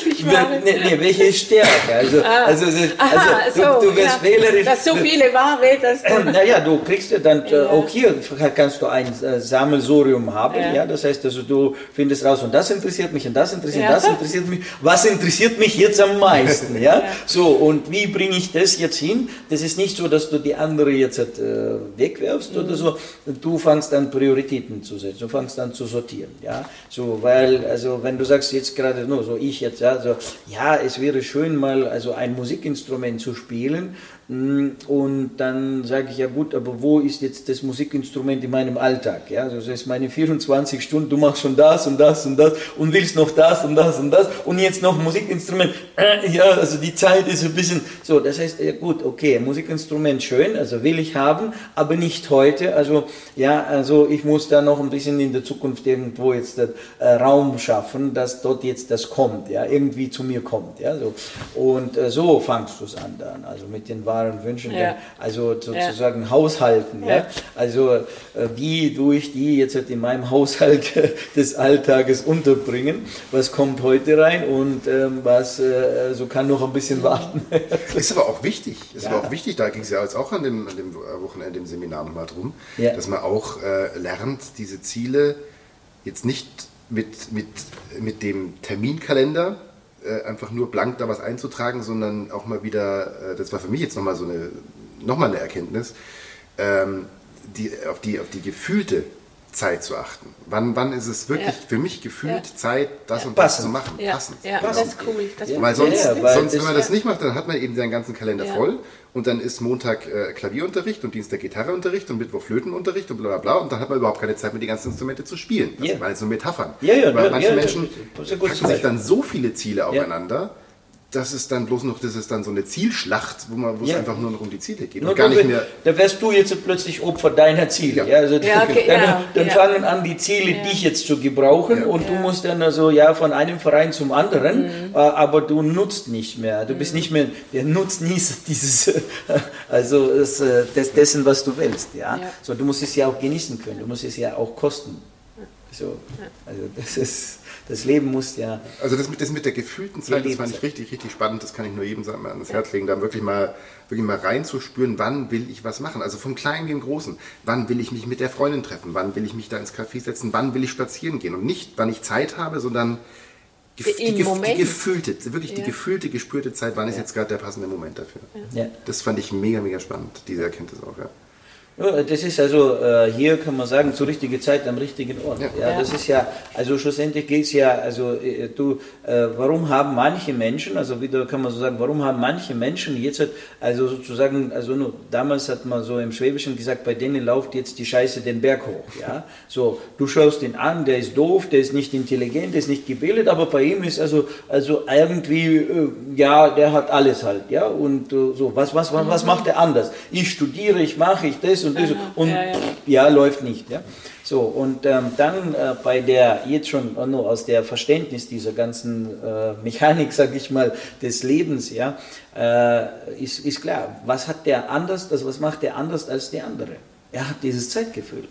nee, welche ist stärker? Also, ah. also, also, Aha, du, so, du wirst ja. wählerisch. Dass so viele wahre, dass naja, du kriegst ja dann, ja. auch hier kannst du ein äh, Sammelsorium haben. Ja. ja. das heißt, also du findest raus, und das interessiert mich, und das interessiert, ja. das interessiert mich. Was interessiert mich jetzt am meisten? ja. So, und wie bringe ich das jetzt hin? Das ist nicht so, dass du die andere jetzt äh, wegwerfst mhm. oder so. Du fangst an, Prioritäten zu setzen. Du fangst an zu sortieren. Ja? So, weil, also, wenn du sagst jetzt gerade nur so, ich jetzt, ja, so, ja, es wäre schön mal, also ein Musikinstrument zu spielen, und dann sage ich, ja gut, aber wo ist jetzt das Musikinstrument in meinem Alltag? Ja, also das heißt, meine 24 Stunden, du machst schon das und das und das und willst noch das und das und das und jetzt noch Musikinstrument. Äh, ja, also die Zeit ist ein bisschen so. Das heißt, ja gut, okay, Musikinstrument schön, also will ich haben, aber nicht heute. Also ja, also ich muss da noch ein bisschen in der Zukunft irgendwo jetzt äh, Raum schaffen, dass dort jetzt das kommt, ja, irgendwie zu mir kommt. Ja, so. Und äh, so fangst du es an dann, also mit den Wahl wunderbaren Wünschen, Ja. also sozusagen Haushalten. Ja. Ja. Also äh, wie tue ich die jetzt in meinem Haushalt des Alltages unterbringen? Was kommt heute rein und ähm, was äh, so kann noch ein bisschen warten? Ist aber auch wichtig. Ist Ja. aber auch wichtig, da ging es ja jetzt auch an dem, an dem Wochenende im Seminar nochmal drum, Ja. dass man auch äh, lernt, diese Ziele jetzt nicht mit, mit, mit dem Terminkalender äh, einfach nur blank da was einzutragen, sondern auch mal wieder, äh, das war für mich jetzt nochmal so eine, noch mal eine Erkenntnis, ähm, die, auf, die, auf die gefühlte Zeit zu achten. Wann, wann ist es wirklich Ja. für mich gefühlt Ja. Zeit, das und das Passend. zu machen? Ja, Passend. ja Genau. das ist cool. Das Ja. Weil sonst, Ja, ja, weil sonst das- wenn man das nicht macht, dann hat man eben seinen ganzen Kalender Ja. voll und dann ist Montag äh, Klavierunterricht und Dienstag Gitarreunterricht und Mittwoch Flötenunterricht und bla bla bla und dann hat man überhaupt keine Zeit mehr, die ganzen Instrumente zu spielen. Das Ja. waren jetzt so Metaphern. Ja, ja, Weil ja, manche ja, Menschen packen sich dann so viele Ziele aufeinander, dass es dann bloß noch, das ist dann so eine Zielschlacht, wo, man, wo Ja. es einfach nur noch um die Ziele geht Nur und gar nicht mehr... Da wärst du jetzt plötzlich Opfer deiner Ziele. Ja. Ja. also Ja, okay, dann ja, dann ja. fangen an, die Ziele dich jetzt zu gebrauchen Ja. und du musst dann also ja von einem Verein zum anderen, Mhm. äh, aber du nutzt nicht mehr. Du bist nicht mehr der Nutznießer dieses, also das, äh, des, dessen, was du willst. Ja? Ja. So, du musst es ja auch genießen können. Du musst es ja auch kosten. So, also das ist, das Leben muss ja. Also das mit, das mit der gefühlten Zeit, das fand ich richtig, richtig spannend. Das kann ich nur jedem sagen, mal ans Herz legen, da wirklich mal, wirklich mal reinzuspüren, wann will ich was machen. Also vom Kleinen wie im Großen. Wann will ich mich mit der Freundin treffen? Wann will ich mich da ins Café setzen? Wann will ich spazieren gehen? Und nicht, wann ich Zeit habe, sondern die, gef- die Moment. gefühlte, wirklich die Ja. gefühlte, gespürte Zeit. Wann ist jetzt gerade der passende Moment dafür? Ja. Das fand ich mega, mega spannend, diese Erkenntnis auch. Ja. Ja, das ist also, äh, hier kann man sagen, zur richtigen Zeit am richtigen Ort. Ja. Ja, das ist ja, also schlussendlich geht es ja, also äh, du, äh, warum haben manche Menschen, also wieder kann man so sagen, warum haben manche Menschen jetzt, also sozusagen, also nur, damals hat man so im Schwäbischen gesagt, bei denen läuft jetzt die Scheiße den Berg hoch, ja. So, du schaust ihn an, der ist doof, der ist nicht intelligent, der ist nicht gebildet, aber bei ihm ist also, also irgendwie, äh, ja, der hat alles halt, ja, und äh, so, was, was, was, was macht er anders? Ich studiere, ich mache, ich das und das und Ja, ja. ja, läuft nicht. Ja? So, und ähm, dann äh, bei der, jetzt schon äh, nur aus der Verständnis dieser ganzen äh, Mechanik, sage ich mal, des Lebens, ja, äh, ist, ist klar, was hat der anders, also was macht der anders als der andere? Er hat dieses Zeitgefühl.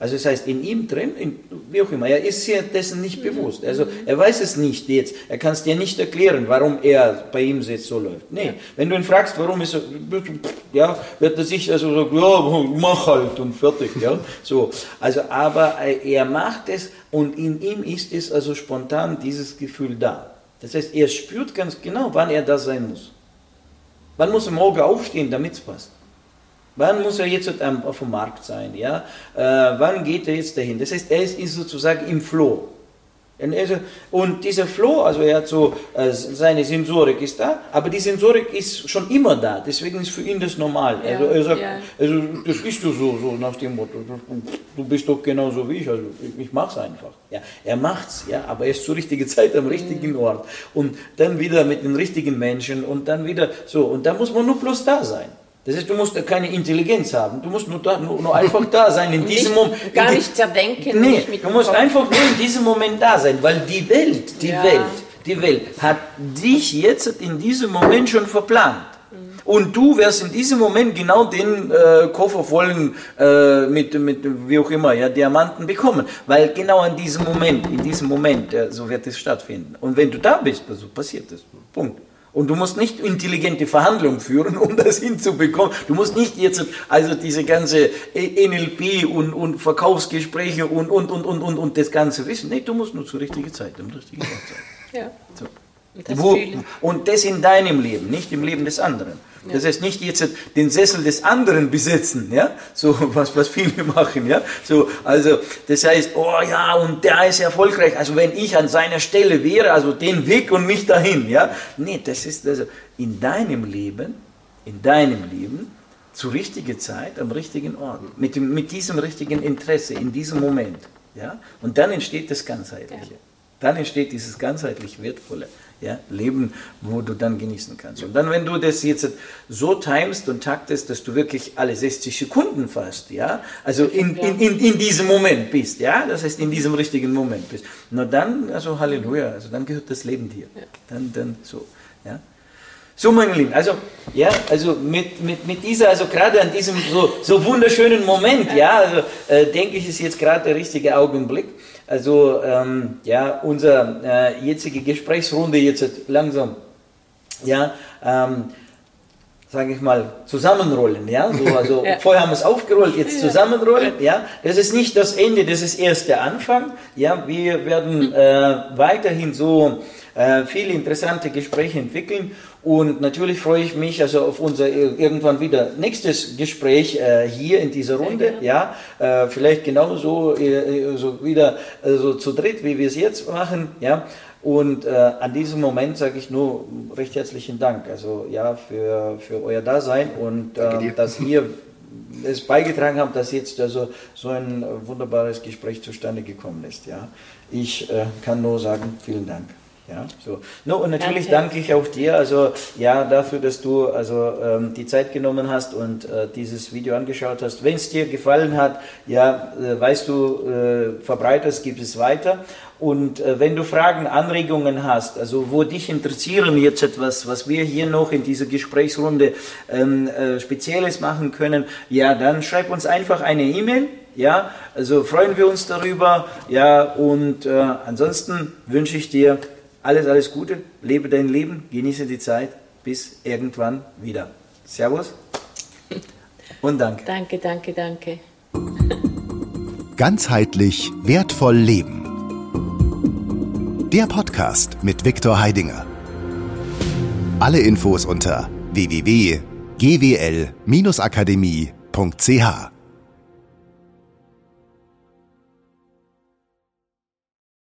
Also das heißt, in ihm drin, in, wie auch immer, er ist sich dessen nicht bewusst. Also er weiß es nicht jetzt. Er kann es dir nicht erklären, warum er bei ihm jetzt so läuft. Nee, wenn du ihn fragst, warum ist er, ja, wird er sich also sagen, ja, mach halt und fertig, ja. So, also aber er macht es und in ihm ist es also spontan dieses Gefühl da. Das heißt, er spürt ganz genau, wann er da sein muss. Wann muss er morgen aufstehen, damit es passt? Wann muss er jetzt auf dem Markt sein? Ja? Äh, wann geht er jetzt dahin? Das heißt, er ist, ist sozusagen im Flow. Und er- dieser Flow, also er hat so, äh, seine Sensorik ist da, aber die Sensorik ist schon immer da, deswegen ist für ihn das normal. Ja, also er sagt, ja. also das ist so, so nach dem Motto, du bist doch genauso wie ich, also ich, ich mach's einfach. Ja, er macht's, ja, aber er ist zur richtigen Zeit am richtigen Ort und dann wieder mit den richtigen Menschen und dann wieder so und da muss man nur bloß da sein. Das heißt, du musst ja keine Intelligenz haben, du musst nur, da, nur, nur einfach da sein in diesem Moment. Gar nicht zerdenken. Nee, nicht du musst Kopf. einfach nur in diesem Moment da sein, weil die Welt, die Ja. Welt, die Welt hat dich jetzt in diesem Moment schon verplant. Und du wirst in diesem Moment genau den äh, Koffer vollen äh, mit, mit wie auch immer, ja, Diamanten bekommen. Weil genau in diesem Moment, in diesem Moment, äh, so wird es stattfinden. Und wenn du da bist, also passiert es. Punkt. Und du musst nicht intelligente Verhandlungen führen, um das hinzubekommen. Du musst nicht jetzt also diese ganze NLP und, und Verkaufsgespräche und, und, und, und, und, und das Ganze wissen. Nee, du musst nur zur richtigen Zeit am richtigen Ort sein. Ja. So. Und das Wo, und das in deinem Leben, nicht im Leben des anderen. Das heißt nicht jetzt den Sessel des anderen besetzen, ja, so was, was viele machen, ja, so, also das heißt, oh ja, und der ist erfolgreich, also wenn ich an seiner Stelle wäre, also den Weg und nicht dahin, ja, nee, das ist also in deinem Leben, in deinem Leben, zur richtigen Zeit, am richtigen Ort, mit, dem, mit diesem richtigen Interesse, in diesem Moment, ja, und dann entsteht das Ganzheitliche. Dann entsteht dieses ganzheitlich wertvolle ja, Leben, wo du dann genießen kannst. Und dann, wenn du das jetzt so timest und taktest, dass du wirklich alle 60 Sekunden fast, ja, also in, in, in, in diesem Moment bist, ja, das heißt in diesem richtigen Moment bist, na dann, also Halleluja, also dann gehört das Leben dir. Dann, dann so. So, meine Lieben, also, ja, also mit, mit, mit dieser, also gerade an diesem so, so wunderschönen Moment, ja, also, äh, denke ich, ist jetzt gerade der richtige Augenblick. Also, ähm, ja, unsere äh, jetzige Gesprächsrunde jetzt langsam, ja, ähm, sage ich mal, zusammenrollen, ja, so, also ja. vorher haben wir es aufgerollt, jetzt zusammenrollen, ja, das ist nicht das Ende, das ist erst der Anfang, ja, wir werden äh, weiterhin so äh, viele interessante Gespräche entwickeln und natürlich freue ich mich also auf unser irgendwann wieder nächstes Gespräch äh, hier in dieser Runde. Ja, äh, vielleicht genauso äh, so wieder äh, so zu dritt, wie wir es jetzt machen. Ja, und äh, an diesem Moment sage ich nur recht herzlichen Dank. Also ja für, für euer Dasein und äh, dass ihr es beigetragen habt, dass jetzt also so ein wunderbares Gespräch zustande gekommen ist. Ja, ich kann nur sagen vielen Dank. Ja, so. No, und natürlich danke. danke ich auch dir, also ja, dafür, dass du also ähm, die Zeit genommen hast und äh, dieses Video angeschaut hast. Wenn es dir gefallen hat, ja, äh, weißt du, äh, verbreitest, gibt es weiter. Und äh, wenn du Fragen, Anregungen hast, also wo dich interessieren jetzt etwas, was wir hier noch in dieser Gesprächsrunde ähm, äh, Spezielles machen können, ja, dann schreib uns einfach eine E-Mail. Ja, also freuen wir uns darüber. Ja, und äh, ansonsten wünsche ich dir alles, alles Gute, lebe dein Leben, genieße die Zeit, bis irgendwann wieder. Servus und danke. Danke, danke, danke. Ganzheitlich wertvoll leben. Der Podcast mit Viktor Heidinger. Alle Infos unter www.gwl-akademie.ch